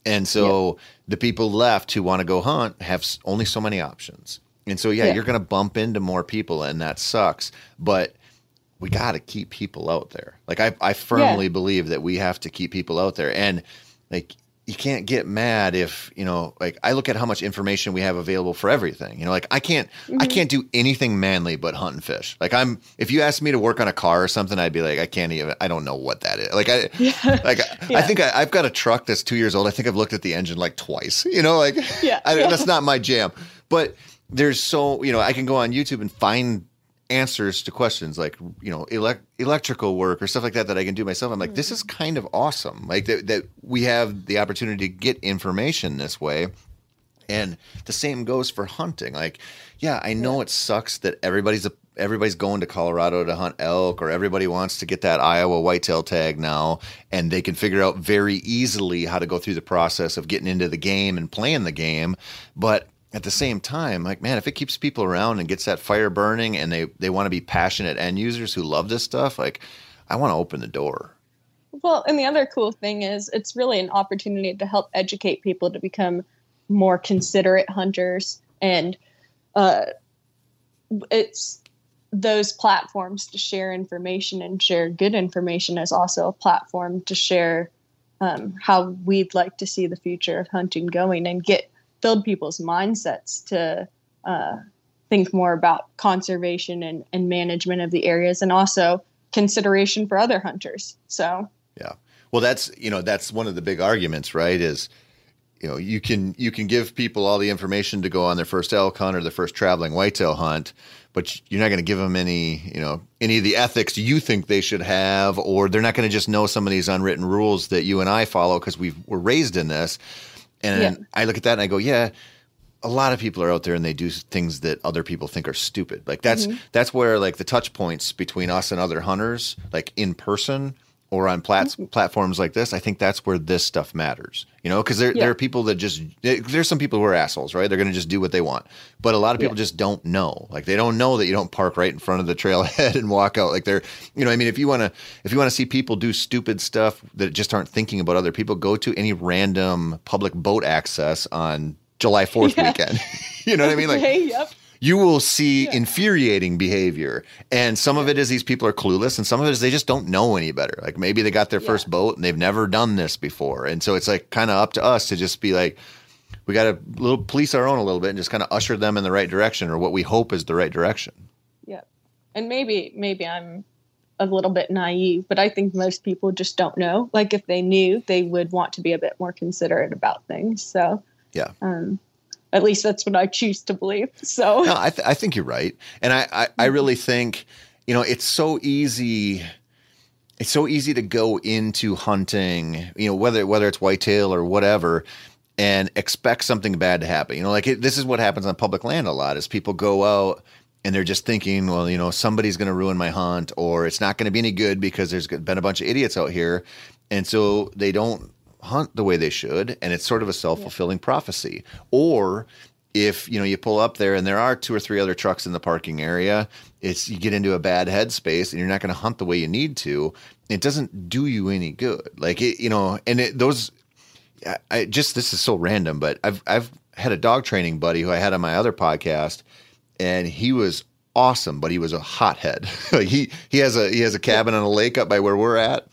and so yep. the people left who want to go hunt have only so many options. And so, yeah, yeah. you're going to bump into more people, and that sucks. But we got to keep people out there. Like I, I firmly yeah. believe that we have to keep people out there, and like you can't get mad if you know like i look at how much information we have available for everything you know like i can't mm-hmm. i can't do anything manly but hunt and fish like i'm if you asked me to work on a car or something i'd be like i can't even i don't know what that is like i yeah. like yeah. i think I, have got a truck that's two years old i think i've looked at the engine like twice you know like yeah, I, that's not my jam but there's so you know I can go on YouTube and find answers to questions like you know elect- electrical work or stuff like that that I can do myself. I'm like, this is mm-hmm. kind of awesome. Like that that we have the opportunity to get information this way. And the same goes for hunting. Like, yeah, I know it sucks that everybody's a, everybody's going to Colorado to hunt elk, or everybody wants to get that Iowa whitetail tag now, and they can figure out very easily how to go through the process of getting into the game and playing the game. But at the same time, like man, if it keeps people around and gets that fire burning, and they they want to be passionate end users who love this stuff, like I want to open the door. Well, and the other cool thing is it's really an opportunity to help educate people to become more considerate hunters, and uh, it's those platforms to share information and share good information is also a platform to share um, how we'd like to see the future of hunting going and get build people's mindsets to uh, think more about conservation and, and management of the areas and also consideration for other hunters. So, yeah. Well, that's, you know, that's one of the big arguments, right? Is, you know, you can, you can give people all the information to go on their first elk hunt or their first traveling whitetail hunt, but you're not going to give them any, you know, any of the ethics you think they should have, or they're not going to just know some of these unwritten rules that you and I follow because we were raised in this. And yeah. I look at that and I go, yeah, a lot of people are out there and they do things that other people think are stupid. Like that's mm-hmm. that's where like the touch points between us and other hunters, like in person or on plats, mm-hmm. platforms like this, I think that's where this stuff matters. You know, because there yeah. there are people that just there's some people who are assholes, right? They're going to just do what they want, but a lot of people yeah. just don't know. Like they don't know that you don't park right in front of the trailhead and walk out. Like they're, you know, I mean, if you want to if you want to see people do stupid stuff that just aren't thinking about other people, go to any random public boat access on July Fourth yeah. weekend. you know what I mean? Like, hey, yep you will see yeah. infuriating behavior. And some of it is these people are clueless, and some of it is they just don't know any better. Like maybe they got their yeah. first boat and they've never done this before. And so it's like kind of up to us to just be like, we got to little police our own a little bit and just kind of usher them in the right direction or what we hope is the right direction. Yeah. And maybe, maybe I'm a little bit naive, but I think most people just don't know. Like if they knew, they would want to be a bit more considerate about things. So, yeah. Um, at least that's what I choose to believe. So no, I, th- I think you're right, and I, I, I really think you know, it's so easy. It's so easy to go into hunting, you know, whether whether it's whitetail or whatever, and expect something bad to happen. You know, like it, this is what happens on public land a lot is people go out and they're just thinking, well, you know, somebody's going to ruin my hunt or it's not going to be any good because there's been a bunch of idiots out here. And so they don't hunt the way they should. And it's sort of a self fulfilling yeah. prophecy. Or if, you know, you pull up there and there are two or three other trucks in the parking area, it's you get into a bad headspace and you're not going to hunt the way you need to. It doesn't do you any good. Like it, you know, and it, those, I just, this is so random, but I've, I've had a dog training buddy who I had on my other podcast and he was awesome, but he was a hothead. he he has a he has a cabin on a lake up by where we're at.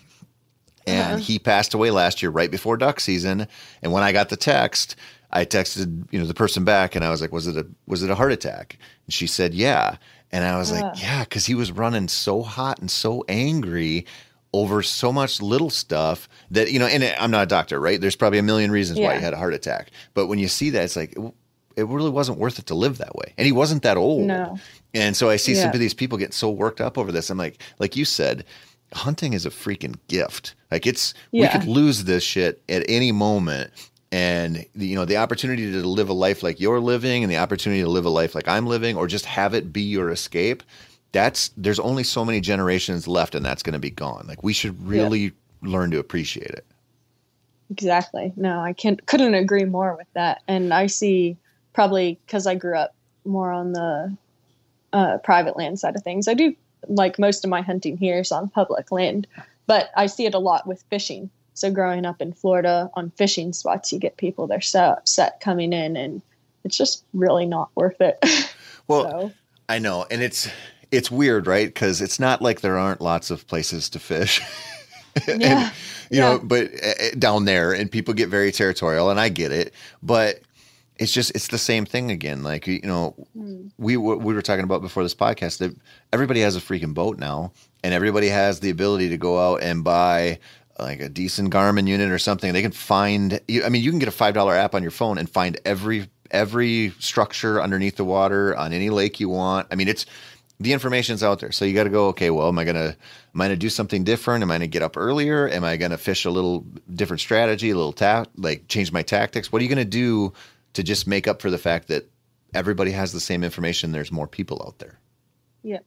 And uh-huh. he passed away last year right before duck season. And when I got the text, I texted, you know, the person back and I was like, Was it a was it a heart attack? And she said, Yeah. And I was uh. like, Yeah, because he was running so hot and so angry over so much little stuff that, you know, and I'm not a doctor, right? There's probably a million reasons yeah. why he had a heart attack. But when you see that, it's like, it really wasn't worth it to live that way. And he wasn't that old. No. And so I see yeah. some of these people get so worked up over this. I'm like, like you said, hunting is a freaking gift. Like it's yeah. we could lose this shit at any moment. And you know, the opportunity to live a life like you're living and the opportunity to live a life like I'm living, or just have it be your escape, that's there's only so many generations left and that's gonna be gone. Like we should really yeah. learn to appreciate it. Exactly. No, I can't couldn't agree more with that. And I see probably because I grew up more on the uh, private land side of things. I do like most of my hunting here is on public land, but I see it a lot with fishing. So growing up in Florida on fishing spots, you get people they're so upset coming in, and it's just really not worth it. Well, so. I know, and it's it's weird, right? Because it's not like there aren't lots of places to fish. and, yeah. you yeah. know, but uh, down there, and people get very territorial, and I get it, but it's just it's the same thing again. Like you know, mm. we we were talking about before this podcast that everybody has a freaking boat now, and everybody has the ability to go out and buy like a decent Garmin unit or something. They can find. I mean, you can get a five dollar app on your phone and find every every structure underneath the water on any lake you want. I mean, it's the information's out there. So you got to go. Okay, well, am I gonna am I gonna do something different? Am I gonna get up earlier? Am I gonna fish a little different strategy, a little tap, like change my tactics? What are you gonna do? To just make up for the fact that everybody has the same information. There's more people out there. Yeah.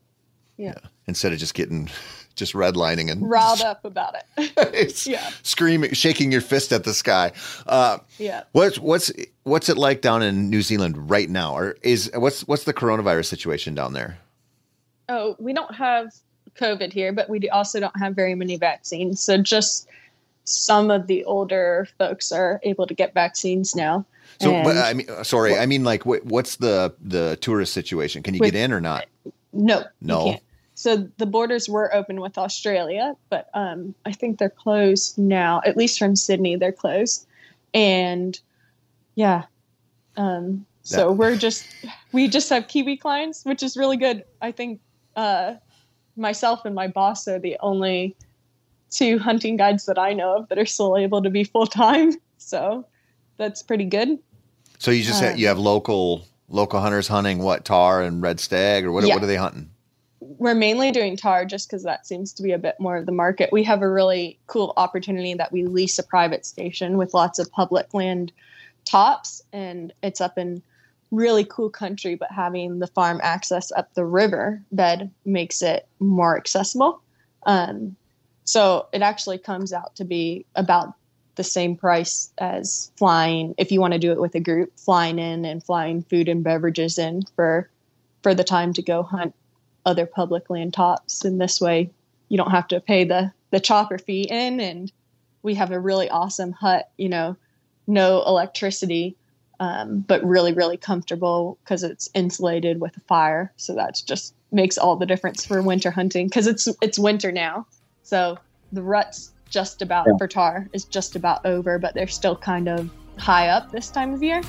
Yeah. yeah. Instead of just getting just redlining and riled up about it. yeah. Screaming, shaking your fist at the sky. Uh, yeah. What's what's what's it like down in New Zealand right now? Or is what's what's the coronavirus situation down there? Oh, we don't have COVID here, but we also don't have very many vaccines. So just some of the older folks are able to get vaccines now. So, but, I mean, sorry, I mean, like, what's the the tourist situation? Can you with, get in or not? No, no. So the borders were open with Australia, but um, I think they're closed now. At least from Sydney, they're closed, and yeah. Um, so that. we're just we just have Kiwi clients, which is really good. I think uh, myself and my boss are the only two hunting guides that I know of that are still able to be full time. So that's pretty good. So you just uh, have, you have local local hunters hunting what tahr and red stag or what yeah. what are they hunting? We're mainly doing tahr just because that seems to be a bit more of the market. We have a really cool opportunity that we lease a private station with lots of public land tops, and it's up in really cool country. But having the farm access up the river bed makes it more accessible. Um, so it actually comes out to be about the same price as flying if you want to do it with a group flying in and flying food and beverages in for for the time to go hunt other public land tops. And this way you don't have to pay the the chopper fee in. And we have a really awesome hut you know no electricity um, but really really comfortable because it's insulated with a fire. So that's just makes all the difference for winter hunting because it's it's winter now. So the rut's just about yeah. for tahr is just about over, but they're still kind of high up this time of year.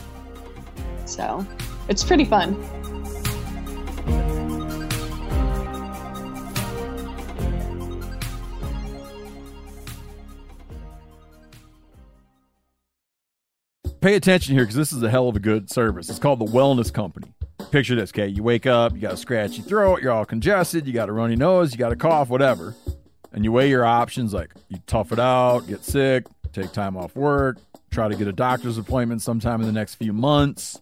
So it's pretty fun. Pay attention here because this is a hell of a good service. It's called the Wellness Company. picture this, okay? You wake up, you got a scratchy throat, you're all congested, you got a runny nose, you got a cough, whatever. And you weigh your options like you tough it out, get sick, take time off work, try to get a doctor's appointment sometime in the next few months,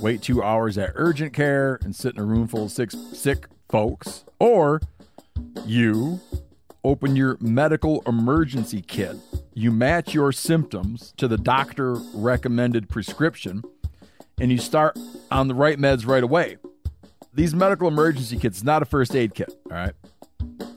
wait two hours at urgent care and sit in a room full of sick, sick folks, or you open your medical emergency kit. You match your symptoms to the doctor recommended prescription and you start on the right meds right away. These medical emergency kits not a first aid kit, all right?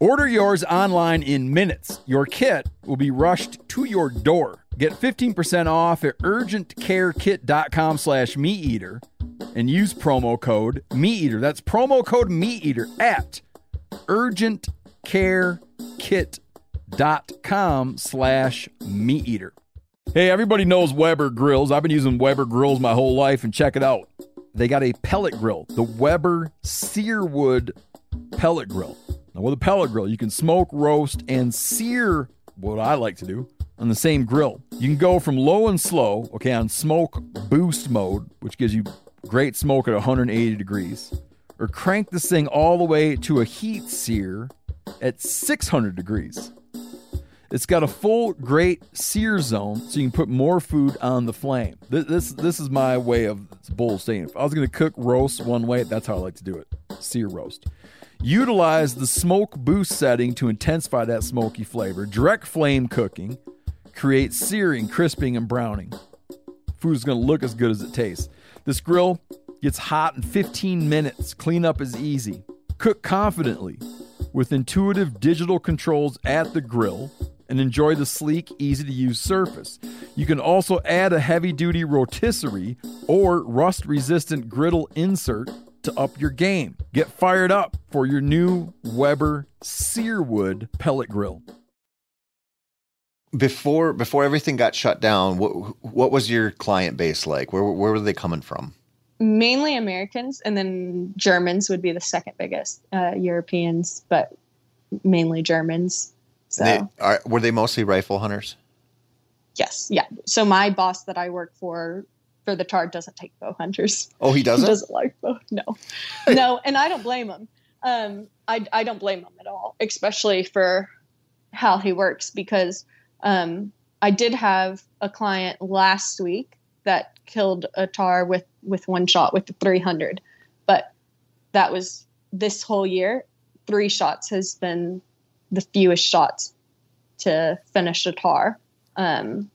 Order yours online in minutes. Your kit will be rushed to your door. Get 15% off at urgentcarekit.com slash meateater and use promo code meateater. That's promo code meateater at urgentcarekit.com slash meateater. Hey, everybody knows Weber grills. I've been using Weber grills my whole life and check it out. They got a pellet grill, the Weber Searwood pellet grill. Now, with a pellet grill, you can smoke, roast, and sear what I like to do on the same grill. You can go from low and slow, okay, on smoke boost mode, which gives you great smoke at 180 degrees, or crank this thing all the way to a heat sear at 600 degrees. It's got a full great sear zone, so you can put more food on the flame. This this, this is my way of bull saying. If I was going to cook roast one way, that's how I like to do it: sear roast. Utilize the smoke boost setting to intensify that smoky flavor. Direct flame cooking creates searing, crisping, and browning. Food is going to look as good as it tastes. This grill gets hot in 15 minutes. Cleanup is easy. Cook confidently with intuitive digital controls at the grill and enjoy the sleek, easy to use surface. You can also add a heavy duty rotisserie or rust resistant griddle insert to up your game. Get fired up for your new Weber Searwood pellet grill. Before before everything got shut down, what what was your client base like? Where where were they coming from? Mainly Americans, and then Germans would be the second biggest. Uh, Europeans, but mainly Germans. So They, are, were they mostly rifle hunters? yes, yeah. So my boss that I work for for the tahr doesn't take bow hunters. Oh, he He doesn't. doesn't like bow. No, no, and I don't blame him. Um, I I don't blame him at all, especially for how he works because um, I did have a client last week that killed a tahr with with one shot with the 300, but that was this whole year. Three shots has been the fewest shots to finish a tahr. Um,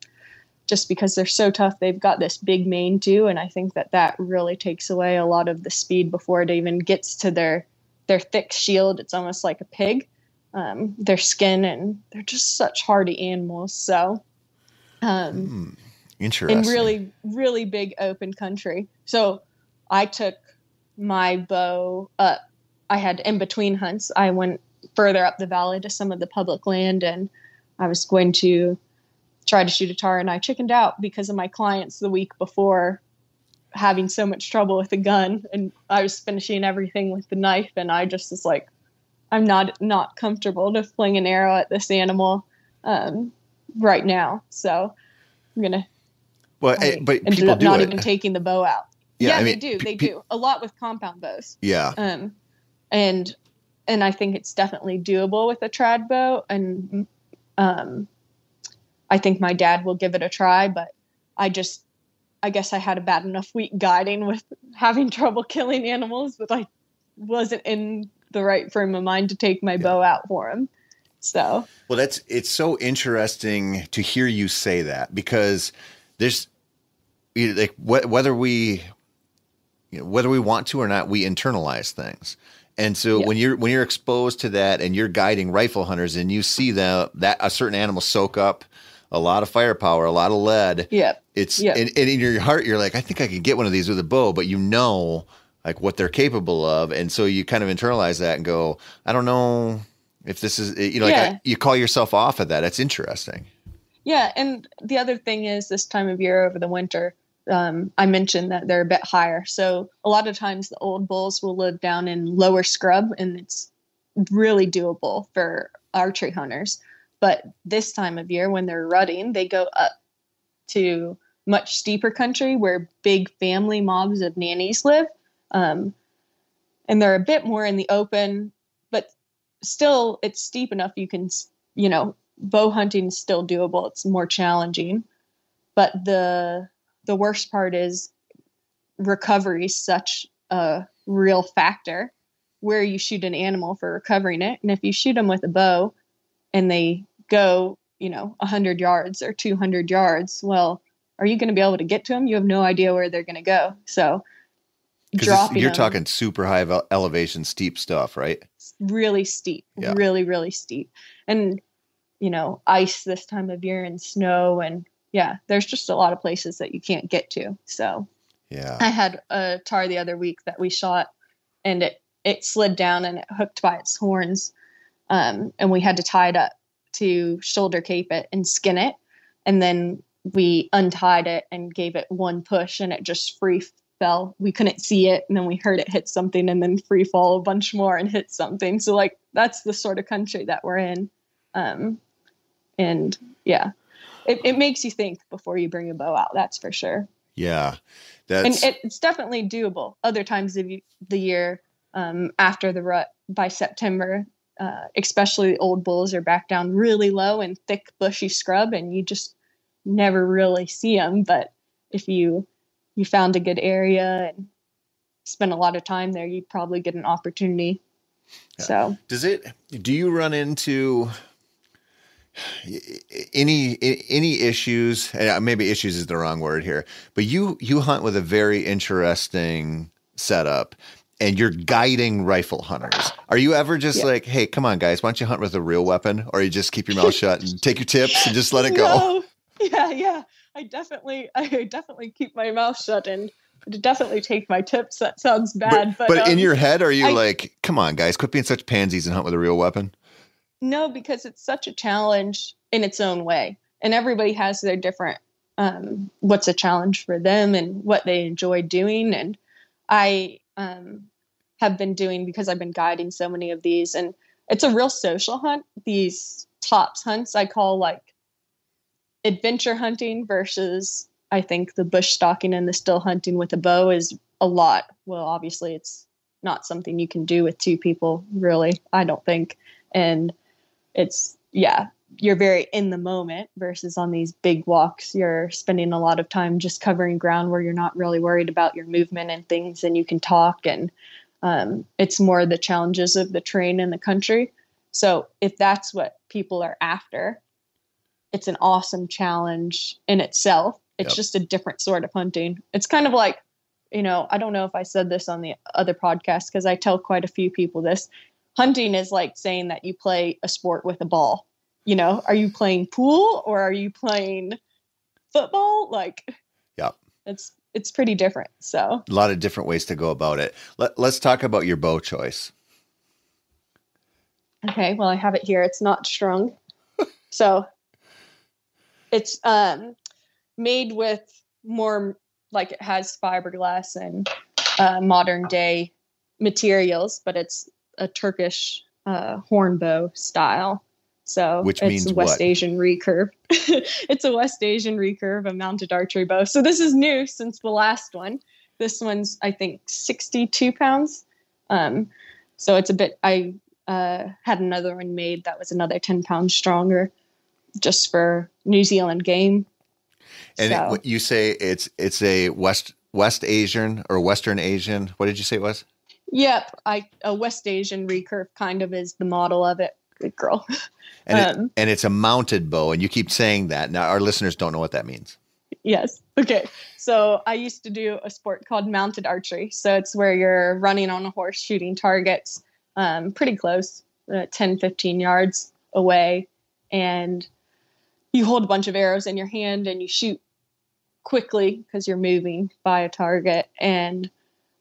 just because they're so tough, they've got this big mane too, and I think that that really takes away a lot of the speed before it even gets to their their thick shield. It's almost like a pig. Um, their skin and they're just such hardy animals. So, um, Hmm, interesting. in really really big open country. So I took my bow up. I had in between hunts. I went further up the valley to some of the public land, and I was going to try to shoot a tahr, and I chickened out because of my clients the week before having so much trouble with the gun, and I was finishing everything with the knife, and I just was like, I'm not not comfortable to fling an arrow at this animal um, right now. So I'm gonna well, I eh, but ended people up do not it. even taking the bow out. Yeah, Yeah, I they do. They do a lot with compound bows. yeah. Um, and and I think it's definitely doable with a trad bow. And um, I think my dad will give it a try. But I just, I guess I had a bad enough week guiding with having trouble killing animals, but I wasn't in the right frame of mind to take my bow out for him. So Well, that's it's so interesting to hear you say that because there's like wh- whether we you know, whether we want to or not, we internalize things. And so Yeah. when you're when you're exposed to that and you're guiding rifle hunters and you see that that a certain animal soak up a lot of firepower, a lot of lead, yeah, it's Yeah. and, and in your heart you're like, I think I could get one of these with a bow, but you know like what they're capable of, and so you kind of internalize that and go, I don't know if this is you know like Yeah. I, you call yourself off of that. That's interesting. Yeah, and the other thing is this time of year over the winter, um, I mentioned that they're a bit higher. So a lot of times the old bulls will live down in lower scrub, and it's really doable for archery hunters. But this time of year, when they're rutting, they go up to much steeper country where big family mobs of nannies live. Um, and they're a bit more in the open, but still it's steep enough you can, you know, bow hunting is still doable. It's more challenging. But the the worst part is recovery is such a real factor where you shoot an animal for recovering it. And if you shoot them with a bow and they go, you know, 100 yards or 200 yards, well, are you going to be able to get to them? You have no idea where they're going to go. So, dropping you're them talking super high ele- elevation, steep stuff, right? really steep, Yeah. really, really steep. And, you know, ice this time of year and snow. And yeah, there's just a lot of places that you can't get to. So Yeah. I had a tahr the other week that we shot and it, it slid down and it hooked by its horns. Um, and we had to tie it up to shoulder cape it and skin it. And then we untied it and gave it one push and it just free fell. We couldn't see it. And then we heard it hit something and then free fall a bunch more and hit something. So, like, that's the sort of country that we're in. Um, and yeah, it, it makes you think before you bring a bow out. That's for sure Yeah. and That's it, it's definitely doable. Other times of the year, um, after the rut by September, uh, especially the old bulls are back down really low and thick bushy scrub, and you just never really see them. But if you you found a good area and spent a lot of time there, you'd probably get an opportunity. So Does it? Do you run into any any issues? and uh, Maybe issues is the wrong word here, but you you hunt with a very interesting setup, and you're guiding rifle hunters. Are you ever just Yeah. like, hey, come on, guys, why don't you hunt with a real weapon, or you just keep your mouth shut and take your tips and just let it go? No. Yeah, yeah. I definitely, I definitely keep my mouth shut and definitely take my tips. That sounds bad, but but in um, your head, are you I- like, come on, guys, quit being such pansies and hunt with a real weapon? No, because it's such a challenge in its own way. And everybody has their different um, what's a challenge for them and what they enjoy doing. And I um, have been doing because I've been guiding so many of these, and it's a real social hunt. These tops hunts I call like adventure hunting versus I think the bush stalking and the still hunting with a bow is a lot. Well, obviously, it's not something you can do with two people, really, I don't think. And it's, yeah, you're very in the moment versus on these big walks, you're spending a lot of time just covering ground where you're not really worried about your movement and things and you can talk. And um, it's more the challenges of the terrain and the country. So if that's what people are after, it's an awesome challenge in itself. It's Yep. just a different sort of hunting. It's kind of like, you know, I don't know if I said this on the other podcast because I tell quite a few people this. Hunting is like saying that you play a sport with a ball. You know, are you playing pool or are you playing football? Like, yeah, it's it's pretty different. So A lot of different ways to go about it. Let, let's talk about your bow choice. Okay, well, I have it here. It's not strung. so it's um, made with more, like it has fiberglass and uh, modern day materials, but it's a Turkish uh, horn bow style. So Which it's a West what? Asian recurve. it's a West Asian recurve, a mounted archery bow. So this is new since the last one. This one's, I think, 62 pounds. Um, so it's a bit, I uh, had another one made that was another 10 pounds stronger just for New Zealand game. And So- what you say it's it's a West West Asian or Western Asian. What did you say it was? Yep, I a West Asian recurve kind of is the model of it. Good girl. And it, Um, and it's a mounted bow, and you keep saying that. Now our listeners don't know what that means. yes. Okay. So I used to do a sport called mounted archery. So it's where you're running on a horse shooting targets um, pretty close, uh, 10, 15 yards away. And you hold a bunch of arrows in your hand and you shoot quickly because you're moving by a target. And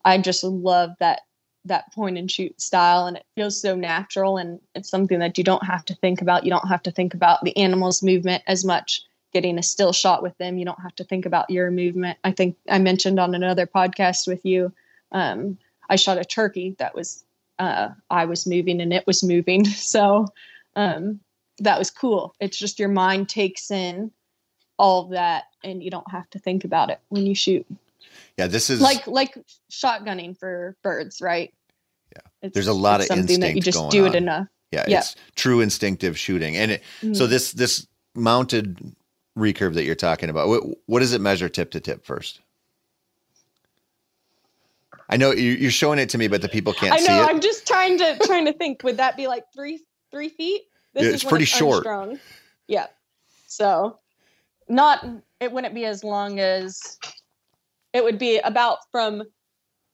I just love that that point and shoot style and it feels so natural and it's something that you don't have to think about. You don't have to think about the animal's movement as much getting a still shot with them. You don't have to think about your movement. I think I mentioned on another podcast with you, um, I shot a turkey that was, uh, I was moving and it was moving. So um, that was cool. It's just your mind takes in all of that and you don't have to think about it when you shoot. Yeah, this is like like shotgunning for birds, right? Yeah, it's, there's a lot of something that you just do it enough. Yeah, yeah, it's true instinctive shooting, and it, mm-hmm. so this this mounted recurve that you're talking about, what, what does it measure tip to tip first? I know you're showing it to me, but the people can't see it. I know. I'm just trying to trying to think. Would that be like three three feet? This yeah, it's pretty it's short. Unstrung. Yeah. So, not it wouldn't be as long as it would be about from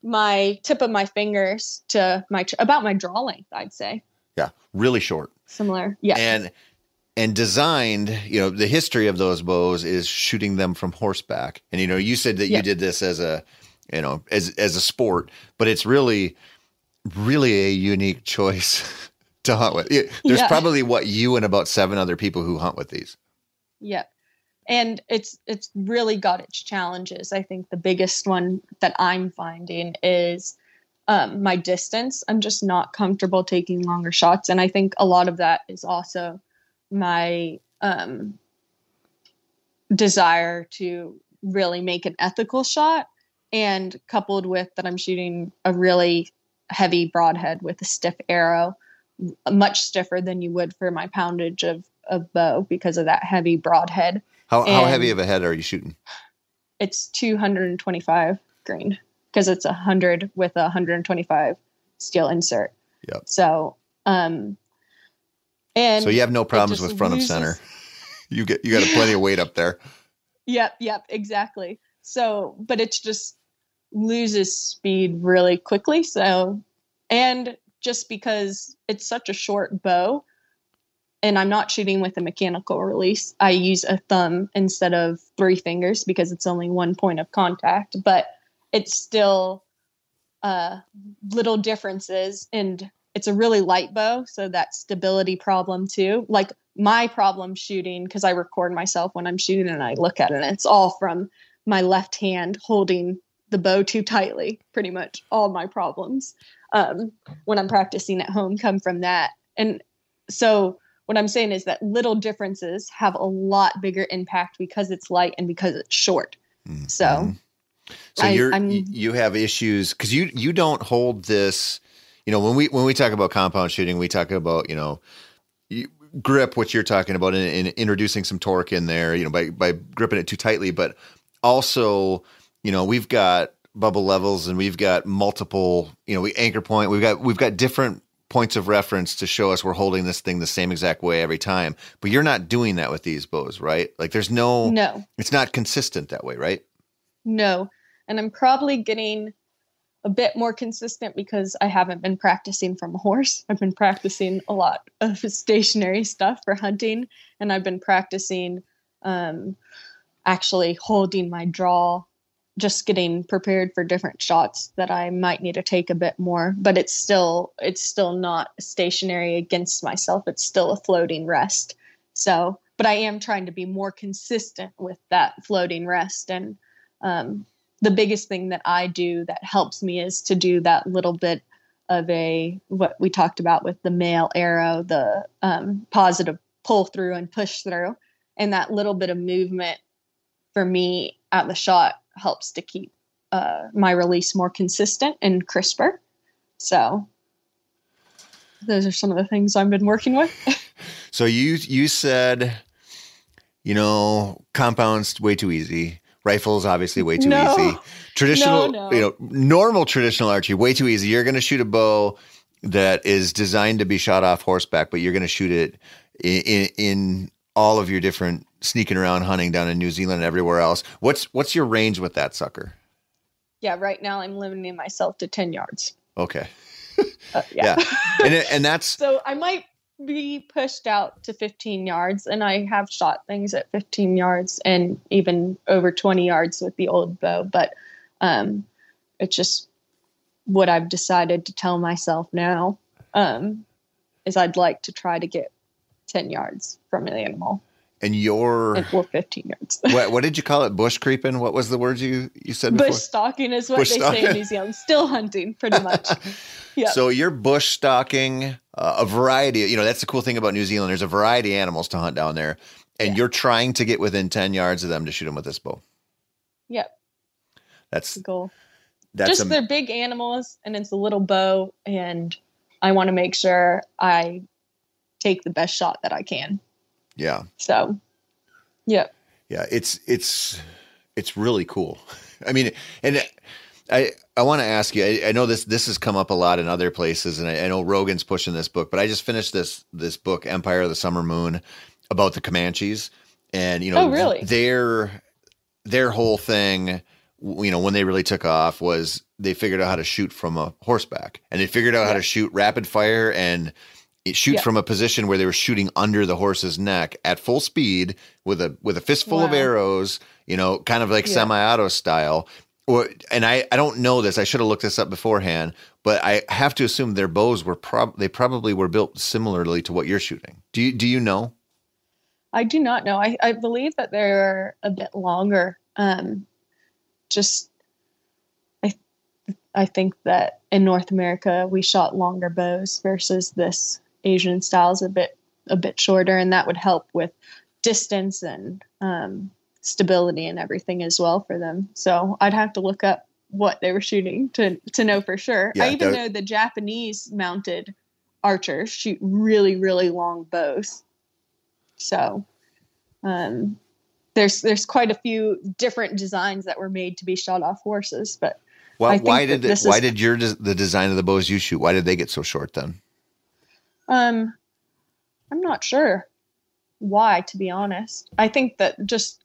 my tip of my fingers to my about my draw length. I'd say. Yeah, really short. Similar. Yeah. And and designed, you know, the history of those bows is shooting them from horseback. And you know, you said that yeah. you did this as a, you know, as as a sport, but it's really really a unique choice to hunt with. There's yeah. probably what you and about seven other people who hunt with these. Yep. And it's it's really got its challenges. I think the biggest one that I'm finding is um, my distance. I'm just not comfortable taking longer shots, and I think a lot of that is also my um, desire to really make an ethical shot and coupled with that i'm shooting a really heavy broadhead with a stiff arrow much stiffer than you would for my poundage of, of bow because of that heavy broadhead how, how heavy of a head are you shooting it's 225 grain because it's 100 with a 125 steel insert yep. so um and so you have no problems with front loses. of center. You get you got plenty of weight up there. Yep, yep, exactly. So, but it's just loses speed really quickly. So, and just because it's such a short bow, and I'm not shooting with a mechanical release, I use a thumb instead of three fingers because it's only one point of contact. But it's still uh, little differences, and it's a really light bow, so that stability problem too. Like my problem shooting, because I record myself when I'm shooting and I look at it, and it's all from my left hand holding the bow too tightly. Pretty much all my problems um, when I'm practicing at home come from that. And so what I'm saying is that little differences have a lot bigger impact because it's light and because it's short. Mm-hmm. So. So I, you're I'm, you have issues because you you don't hold this you know when we when we talk about compound shooting, we talk about you know grip, what you're talking about, and, introducing some torque in there, you know, by by gripping it too tightly, but also you know we've got bubble levels and we've got multiple you know we anchor point we've got we've got different points of reference to show us we're holding this thing the same exact way every time. But you're not doing that with these bows right? Like there's no no. it's not consistent that way right? No. And i'm probably getting a bit more consistent because I haven't been practicing from a horse. I've been practicing a lot of stationary stuff for hunting, and I've been practicing um, actually holding my draw, just getting prepared for different shots that I might need to take a bit more. But it's still it's still not stationary against myself. It's still a floating rest. So, but I am trying to be more consistent with that floating rest and um, the biggest thing that I do that helps me is to do that little bit of a what we talked about with the male arrow, the um, positive pull through and push through, and that little bit of movement for me at the shot helps to keep uh, my release more consistent and crisper. So those are some of the things I've been working with. so you you said, you know, compounds way too easy. Rifles obviously way too no. easy. Traditional, no, no. you know, normal traditional archery way too easy. You're going to shoot a bow that is designed to be shot off horseback, but you're going to shoot it in, in, in all of your different sneaking around hunting down in New Zealand and everywhere else. What's what's your range with that sucker? Yeah, right now I'm limiting myself to 10 yards. Okay. Uh, yeah. yeah. And and that's So I might be pushed out to 15 yards and i have shot things at 15 yards and even over 20 yards with the old bow but um it's just what I've decided to tell myself now um, is I'd like to try to get 10 yards from an animal. And your and, or 15 yards. what, what did you call it? Bush creeping? What was the word you, you said before? Bush stalking is what bush they stalking. say in New Zealand. Still hunting, pretty much. yeah. So you're bush stalking uh, a variety. Of, you know, that's the cool thing about New Zealand. There's a variety of animals to hunt down there, and yeah. you're trying to get within 10 yards of them to shoot them with this bow. Yep. That's the goal. That's just a, they're big animals, and it's a little bow, and I want to make sure I take the best shot that I can. Yeah. So, yeah. Yeah, it's it's it's really cool. I mean, and I I want to ask you. I, I, know this this has come up a lot in other places, and I, I, know Rogan's pushing this book. But I just finished this this book, Empire of the Summer Moon, about the Comanches, and you know, oh, really? their their whole thing you know when they really took off was they figured out how to shoot from a horseback and they figured out yeah. how to shoot rapid fire and shoot yeah. from a position where they were shooting under the horse's neck at full speed with a with a fistful wow. of arrows you know kind of like yeah. semi-auto style or and I, I don't know this i should have looked this up beforehand but i have to assume their bows were prob they probably were built similarly to what you're shooting do you do you know i do not know i, I believe that they're a bit longer um, just I I think that in North America we shot longer bows versus this Asian styles a bit a bit shorter, and that would help with distance and um, stability and everything as well for them. So I'd have to look up what they were shooting to to know for sure. Yeah, I even know the Japanese mounted archers shoot really really long bows. So um, there's there's quite a few different designs that were made to be shot off horses, but well, why did it, why did your the design of the bows you shoot? Why did they get so short then? Um, I'm not sure why, to be honest. I think that just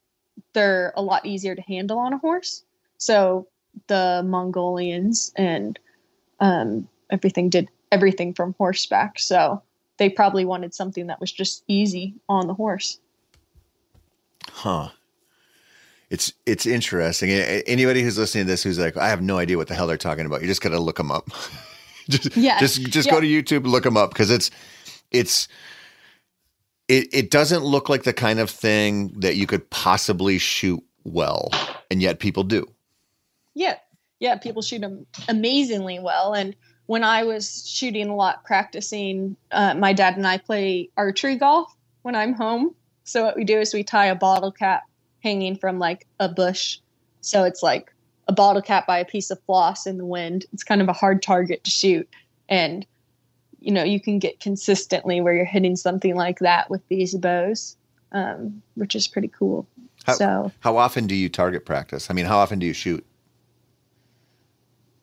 they're a lot easier to handle on a horse. So the Mongolians and um, everything did everything from horseback. So they probably wanted something that was just easy on the horse. Huh. It's it's interesting. Anybody who's listening to this who's like, I have no idea what the hell they're talking about. You just gotta look them up. just yeah. just just yeah. go to YouTube, look them up because it's it's it it doesn't look like the kind of thing that you could possibly shoot well, and yet people do. Yeah, yeah, people shoot them amazingly well, and when I was shooting a lot, practicing, uh, my dad and I play archery golf when I'm home, so what we do is we tie a bottle cap hanging from like a bush. So it's like a bottle cap by a piece of floss in the wind. It's kind of a hard target to shoot. And you know, you can get consistently where you're hitting something like that with these bows, um, which is pretty cool. How, so, how often do you target practice? I mean, how often do you shoot?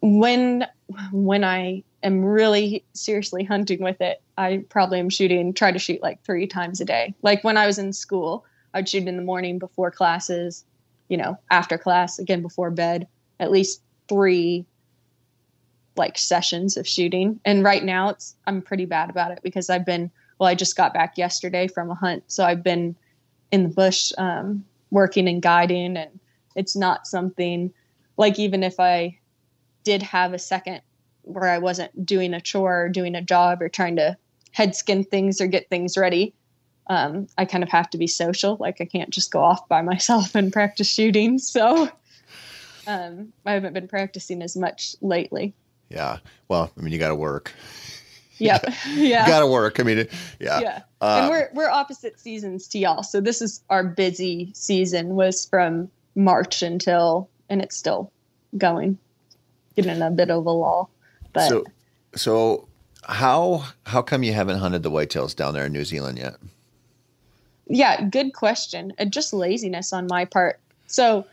When when I am really seriously hunting with it, I probably am shooting, try to shoot like three times a day. Like when I was in school, I'd shoot in the morning before classes, you know, after class, again before bed, at least three like sessions of shooting. And right now it's I'm pretty bad about it because I've been well, I just got back yesterday from a hunt, so I've been in the bush um, working and guiding, and it's not something like even if I did have a second where I wasn't doing a chore or doing a job or trying to head skin things or get things ready. Um, I kind of have to be social. Like I can't just go off by myself and practice shooting. So um, I haven't been practicing as much lately. Yeah. Well, I mean, you got to work. Yep. Yeah. got to work. I mean, yeah. Yeah. Uh, and we're we're opposite seasons to y'all. So this is our busy season was from March until, and it's still going, getting a bit of a lull. But so, so how how come you haven't hunted the whitetails down there in New Zealand yet? Yeah, good question. Uh, just laziness on my part. So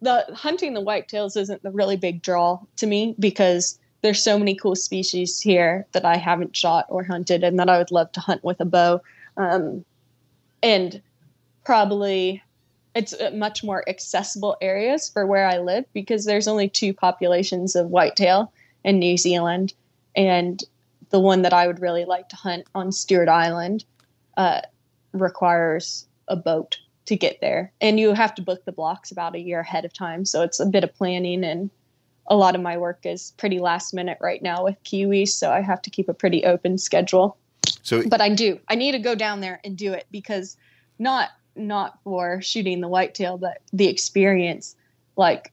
the hunting the whitetails isn't the really big draw to me because there's so many cool species here that I haven't shot or hunted and that I would love to hunt with a bow. Um, and probably it's much more accessible areas for where I live because there's only two populations of whitetail in New Zealand. And the one that I would really like to hunt on Stewart Island uh, requires a boat to get there, and you have to book the blocks about a year ahead of time. So it's a bit of planning and a lot of my work is pretty last minute right now with kiwis, so I have to keep a pretty open schedule. So, But I do. I need to go down there and do it because not not for shooting the whitetail, but the experience. Like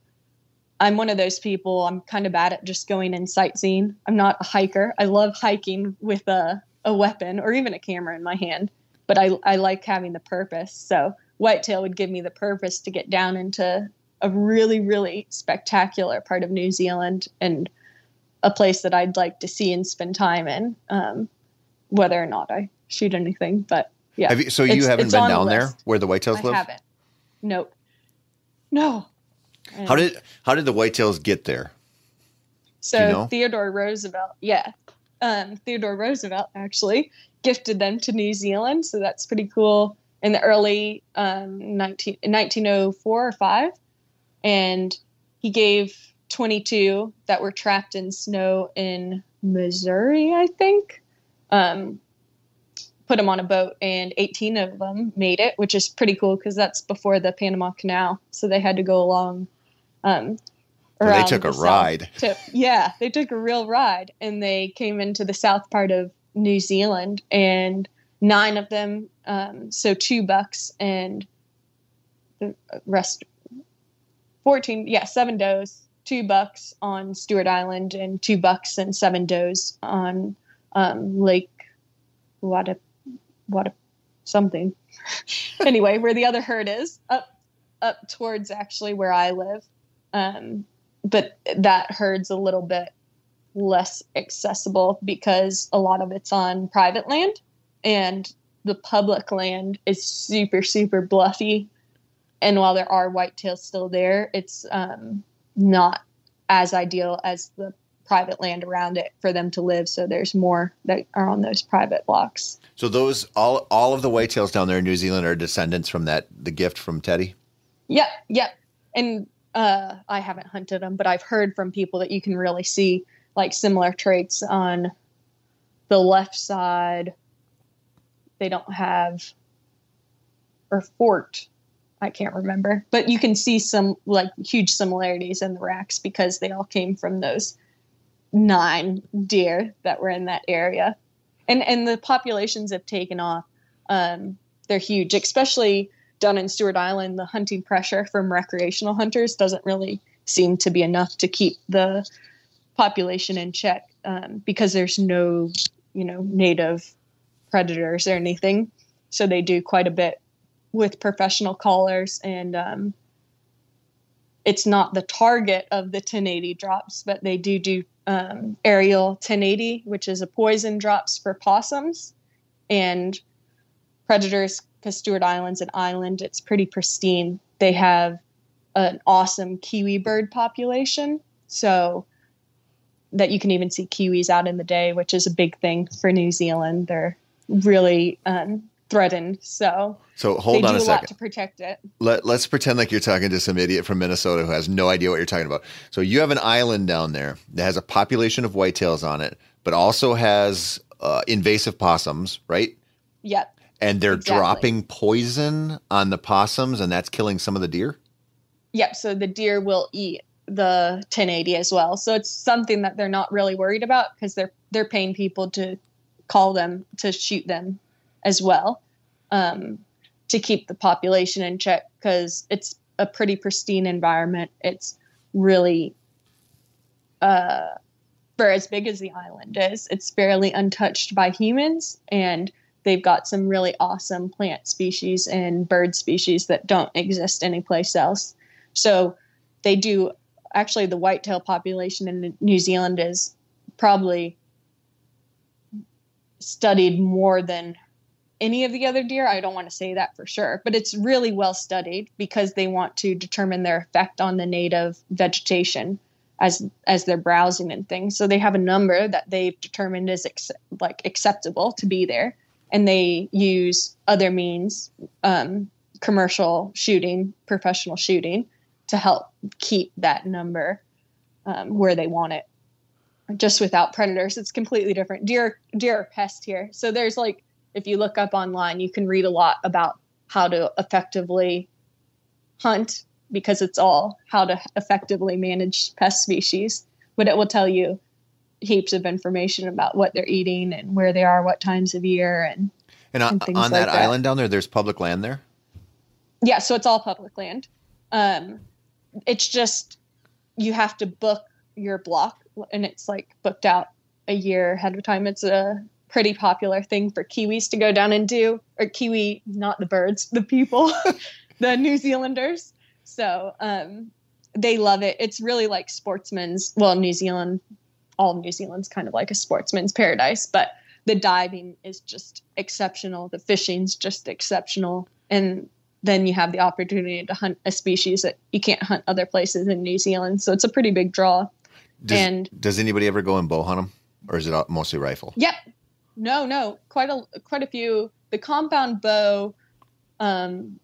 I'm one of those people. I'm kind of bad at just going and sightseeing. I'm not a hiker. I love hiking with a a weapon or even a camera in my hand, but I I like having the purpose. So whitetail would give me the purpose to get down into a really really spectacular part of New Zealand and a place that I'd like to see and spend time in. Um, whether or not I shoot anything, but yeah. you, so you haven't been on the down there where the whitetails I live? I haven't. Nope. No. How did how did the whitetails get there? so you know? Theodore Roosevelt? Yeah, um, Theodore Roosevelt actually gifted them to New Zealand, so that's pretty cool. In the early um, 19, 1904 or five, and he gave 22 that were trapped in snow in Missouri, I think. Um, put them on a boat, and 18 of them made it, which is pretty cool because that's before the Panama Canal, so they had to go along. Um, they took a ride. tip. Yeah, they took a real ride, and they came into the south part of New Zealand, and nine of them, um, so two bucks and the rest, fourteen, yeah, seven does, two bucks on Stewart Island, and two bucks and seven does on um, Lake Wada, Wada, something. anyway, where the other herd is, up up towards actually where I live. Um, but that herd's a little bit less accessible because a lot of it's on private land and the public land is super super bluffy and while there are whitetails still there it's um, not as ideal as the private land around it for them to live so there's more that are on those private blocks So those all all of the whitetails down there in New Zealand are descendants from that the gift from Teddy. Yep, yep. And uh, I haven't hunted them, but I've heard from people that you can really see like similar traits on the left side. They don't have or forked. I can't remember, but you can see some like huge similarities in the racks because they all came from those nine deer that were in that area, and and the populations have taken off. Um, they're huge, especially down in Stewart Island, the hunting pressure from recreational hunters doesn't really seem to be enough to keep the population in check um, because there's no, you know, native predators or anything. So they do quite a bit with professional cullers, and um, it's not the target of the 1080 drops, but they do do um, aerial 1080, which is a poison drops for possums and predators because Stewart Island's an island. It's pretty pristine. They have an awesome kiwi bird population, so that you can even see kiwis out in the day, which is a big thing for New Zealand. They're really um, threatened, so So hold they on do a a lot second. to protect it. Let, let's pretend like you're talking to some idiot from Minnesota who has no idea what you're talking about. So you have an island down there that has a population of whitetails on it, but also has uh, invasive possums, right? Yep. And they're Exactly. dropping poison on the possums, and that's killing some of the deer. Yep. So the deer will eat the 1080 as well. So it's something that they're not really worried about because they're they're paying people to call them to shoot them as well um, to keep the population in check because it's a pretty pristine environment. It's really uh, for as big as the island is, it's fairly untouched by humans and they've got some really awesome plant species and bird species that don't exist anyplace else. So they do actually the whitetail population in New Zealand is probably studied more than any of the other deer. I don't want to say that for sure, but it's really well studied because they want to determine their effect on the native vegetation as as they're browsing and things. So they have a number that they've determined is ex- like acceptable to be there, and they use other means, um, commercial shooting, professional shooting, to help keep that number um, where they want it. Just without predators, it's completely different. Deer deer are pest here, so there's like if you look up online, you can read a lot about how to effectively hunt because it's all how to effectively manage pest species. But it will tell you heaps of information about what they're eating and where they are, what times of year, and And on, and on like that, that. island down there, there's public land there. yeah, so it's all public land. Um, it's just you have to book your block, and it's like booked out a year ahead of time. It's a pretty popular thing for Kiwis to go down and do, or Kiwi, not the birds, the people, the New Zealanders. So um, they love it. It's really like sportsman's. Well, New Zealand, all New Zealand's kind of like a sportsman's paradise, but the diving is just exceptional. The fishing's just exceptional, and then you have the opportunity to hunt a species that you can't hunt other places in New Zealand. So it's a pretty big draw. Does, And- does anybody ever go and bow hunt them, or is it mostly rifle? Yep. No, no, quite a quite a few. The compound bow um,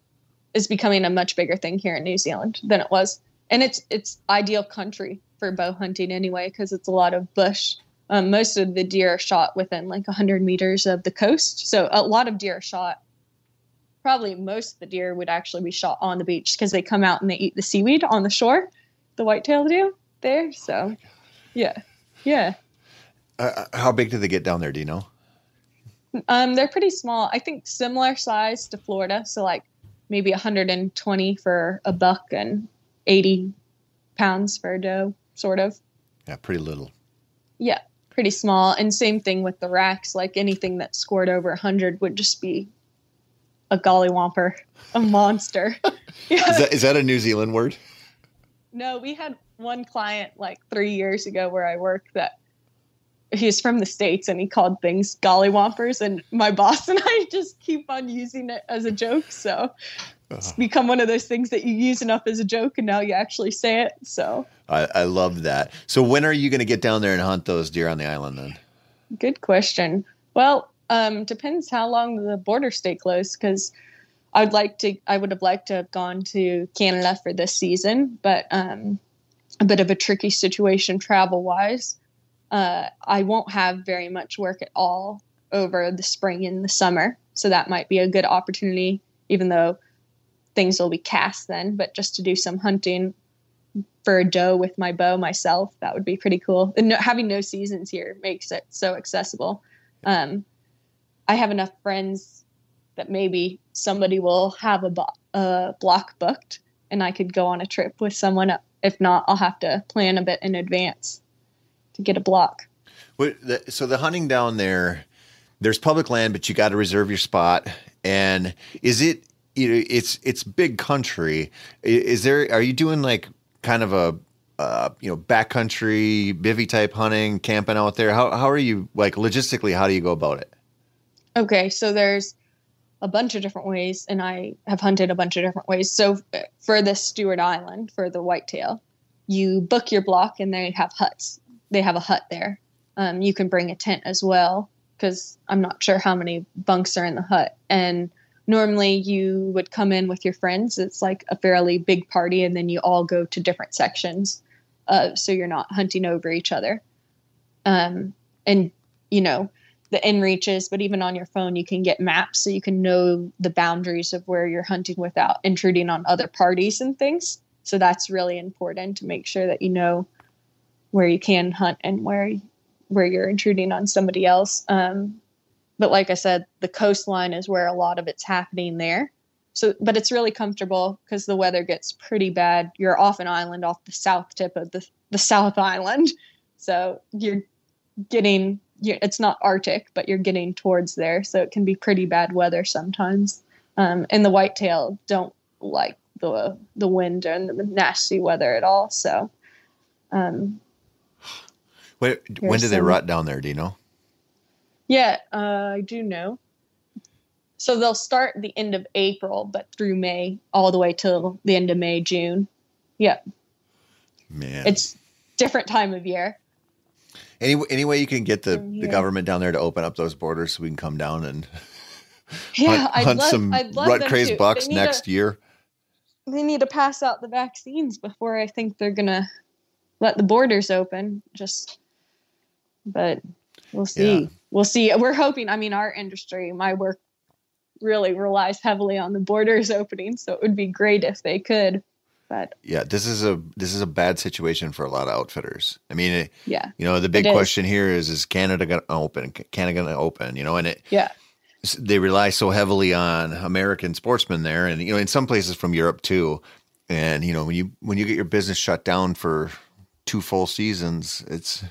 is becoming a much bigger thing here in New Zealand than it was, and it's it's ideal country for bow hunting anyway because it's a lot of bush. Um, most of the deer are shot within like 100 meters of the coast, so a lot of deer are shot. Probably most of the deer would actually be shot on the beach because they come out and they eat the seaweed on the shore. The whitetail do there, so yeah, yeah. Uh, how big do they get down there? Do you know? Um, they're pretty small. I think similar size to Florida. So like maybe 120 for a buck and 80 pounds for a doe, sort of. Yeah, pretty little. Yeah, pretty small. And same thing with the racks. Like anything that scored over 100 would just be a gollywomper, a monster. yeah. Is that, is that a New Zealand word? No, we had one client like three years ago where I worked that he's from the States and he called things gollywompers. And my boss and I just keep on using it as a joke. So it's become one of those things that you use enough as a joke and now you actually say it. So I, I love that. So when are you going to get down there and hunt those deer on the island then? good question. Well, um, depends how long the borders stay closed because I would like to, I would have liked to have gone to Canada for this season, but um, a bit of a tricky situation travel wise. Uh, I won't have very much work at all over the spring and the summer. So that might be a good opportunity, even though things will be cast then, but just to do some hunting for a doe with my bow myself, that would be pretty cool. And no, having no seasons here makes it so accessible. Um, I have enough friends that maybe somebody will have a, bo- a block booked and I could go on a trip with someone. If not, I'll have to plan a bit in advance to get a block. So the hunting down there, there's public land, but you got to reserve your spot. And is it, it's it's big country. Is there? Are you doing like kind of a, uh, you know, backcountry bivy type hunting, camping out there? How how are you like logistically? How do you go about it? Okay, so there's a bunch of different ways, and I have hunted a bunch of different ways. So uh, for the Stewart Island, for the whitetail, you book your block, and they have huts. They have a hut there. Um, you can bring a tent as well, because I'm not sure how many bunks are in the hut. And normally you would come in with your friends. It's like a fairly big party, and then you all go to different sections, uh, so you're not hunting over each other. Um, and you know the inReaches, but even on your phone, you can get maps so you can know the boundaries of where you're hunting without intruding on other parties and things. So that's really important to make sure that you know where you can hunt and where where you're intruding on somebody else. Um, but like I said, the coastline is where a lot of it's happening there. So, but it's really comfortable because the weather gets pretty bad. You're off an island, off the south tip of the the South Island, so you're getting you it's not arctic but you're getting towards there so it can be pretty bad weather sometimes um, and the whitetail don't like the the wind and the nasty weather at all so um, When, when do they rut down there? Do you know? Yeah uh, i do know. So they'll start the end of april but through may all the way till the end of may june. Yeah. Man, it's different time of year. Any any way you can get the, the government down there to open up those borders so we can come down and yeah hunt, I'd hunt love, some I'd love rut crazed bucks next to- year? they need to pass out the vaccines before I think they're gonna let the borders open. Just, but we'll see. Yeah. We'll see. We're hoping. I mean, our industry, my work, really relies heavily on the borders opening. So it would be great if they could. But yeah, this is a this is a bad situation for a lot of outfitters. I mean, it, yeah, you know, the big It is. question here is: Is Canada going to open? Canada going to open? You know, and it yeah, they rely so heavily on American sportsmen there, and you know, in some places from Europe too. And you know, when you when you get your business shut down for two full seasons, it's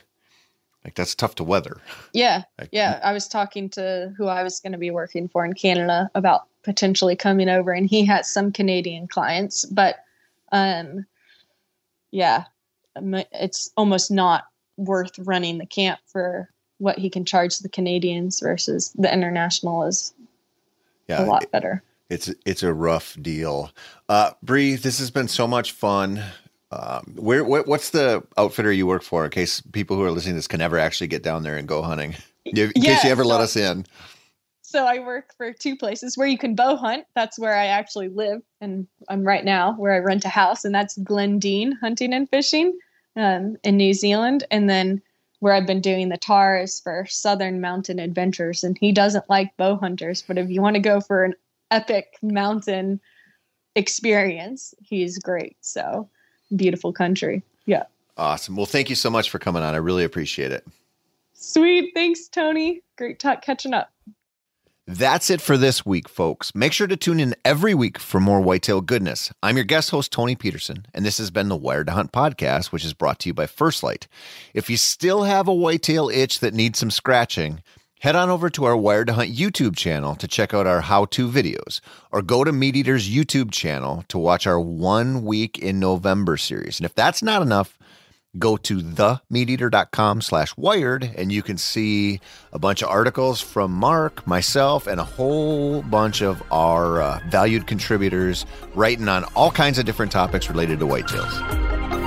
like that's tough to weather. yeah, Like, yeah. I was talking to who I was going to be working for in Canada about potentially coming over, and he has some Canadian clients, but um, yeah, um, it's almost not worth running the camp for what he can charge the Canadians versus the international is Yeah, a lot better. It's it's a rough deal. Uh, Bree, this has been so much fun. Um, where what, what's the outfitter you work for? In case people who are listening to this can never actually get down there and go hunting. In case you ever let us in. So I work for two places where you can bow hunt. That's where I actually live, and I'm right now where I rent a house, and that's Glendine Hunting and Fishing um, in New Zealand. And then where I've been doing the tahr is for Southern Mountain Adventures, and he doesn't like bow hunters, but if you want to go for an epic mountain experience, he's great. So beautiful country. Yeah. Awesome. Well, thank you so much for coming on. I really appreciate it. Sweet. Thanks, Tony. Great talk catching up. That's it for this week, folks. Make sure to tune in every week for more whitetail goodness. I'm your guest host, Tony Peterson, and this has been the Wired to Hunt podcast, which is brought to you by First Lite. If you still have a whitetail itch that needs some scratching, head on over to our Wired to Hunt YouTube channel to check out our how to videos, or go to MeatEater's YouTube channel to watch our one week in November series. And if that's not enough, go to themeateater.com slash wired and you can see a bunch of articles from mark myself and a whole bunch of our uh, valued contributors writing on all kinds of different topics related to whitetails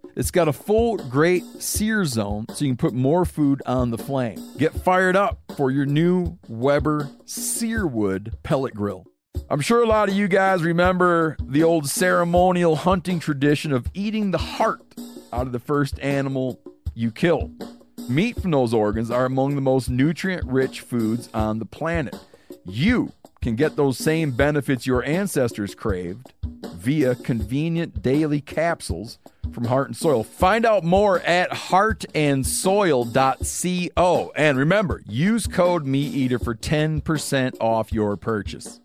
It's got a full great sear zone so you can put more food on the flame. Get fired up for your new Weber Searwood pellet grill. I'm sure a lot of you guys remember the old ceremonial hunting tradition of eating the heart out of the first animal you kill. Meat from those organs are among the most nutrient rich foods on the planet. You can get those same benefits your ancestors craved via convenient daily capsules from Heart and Soil. Find out more at heartandsoil.co. And remember, use code MeatEater for 10% off your purchase.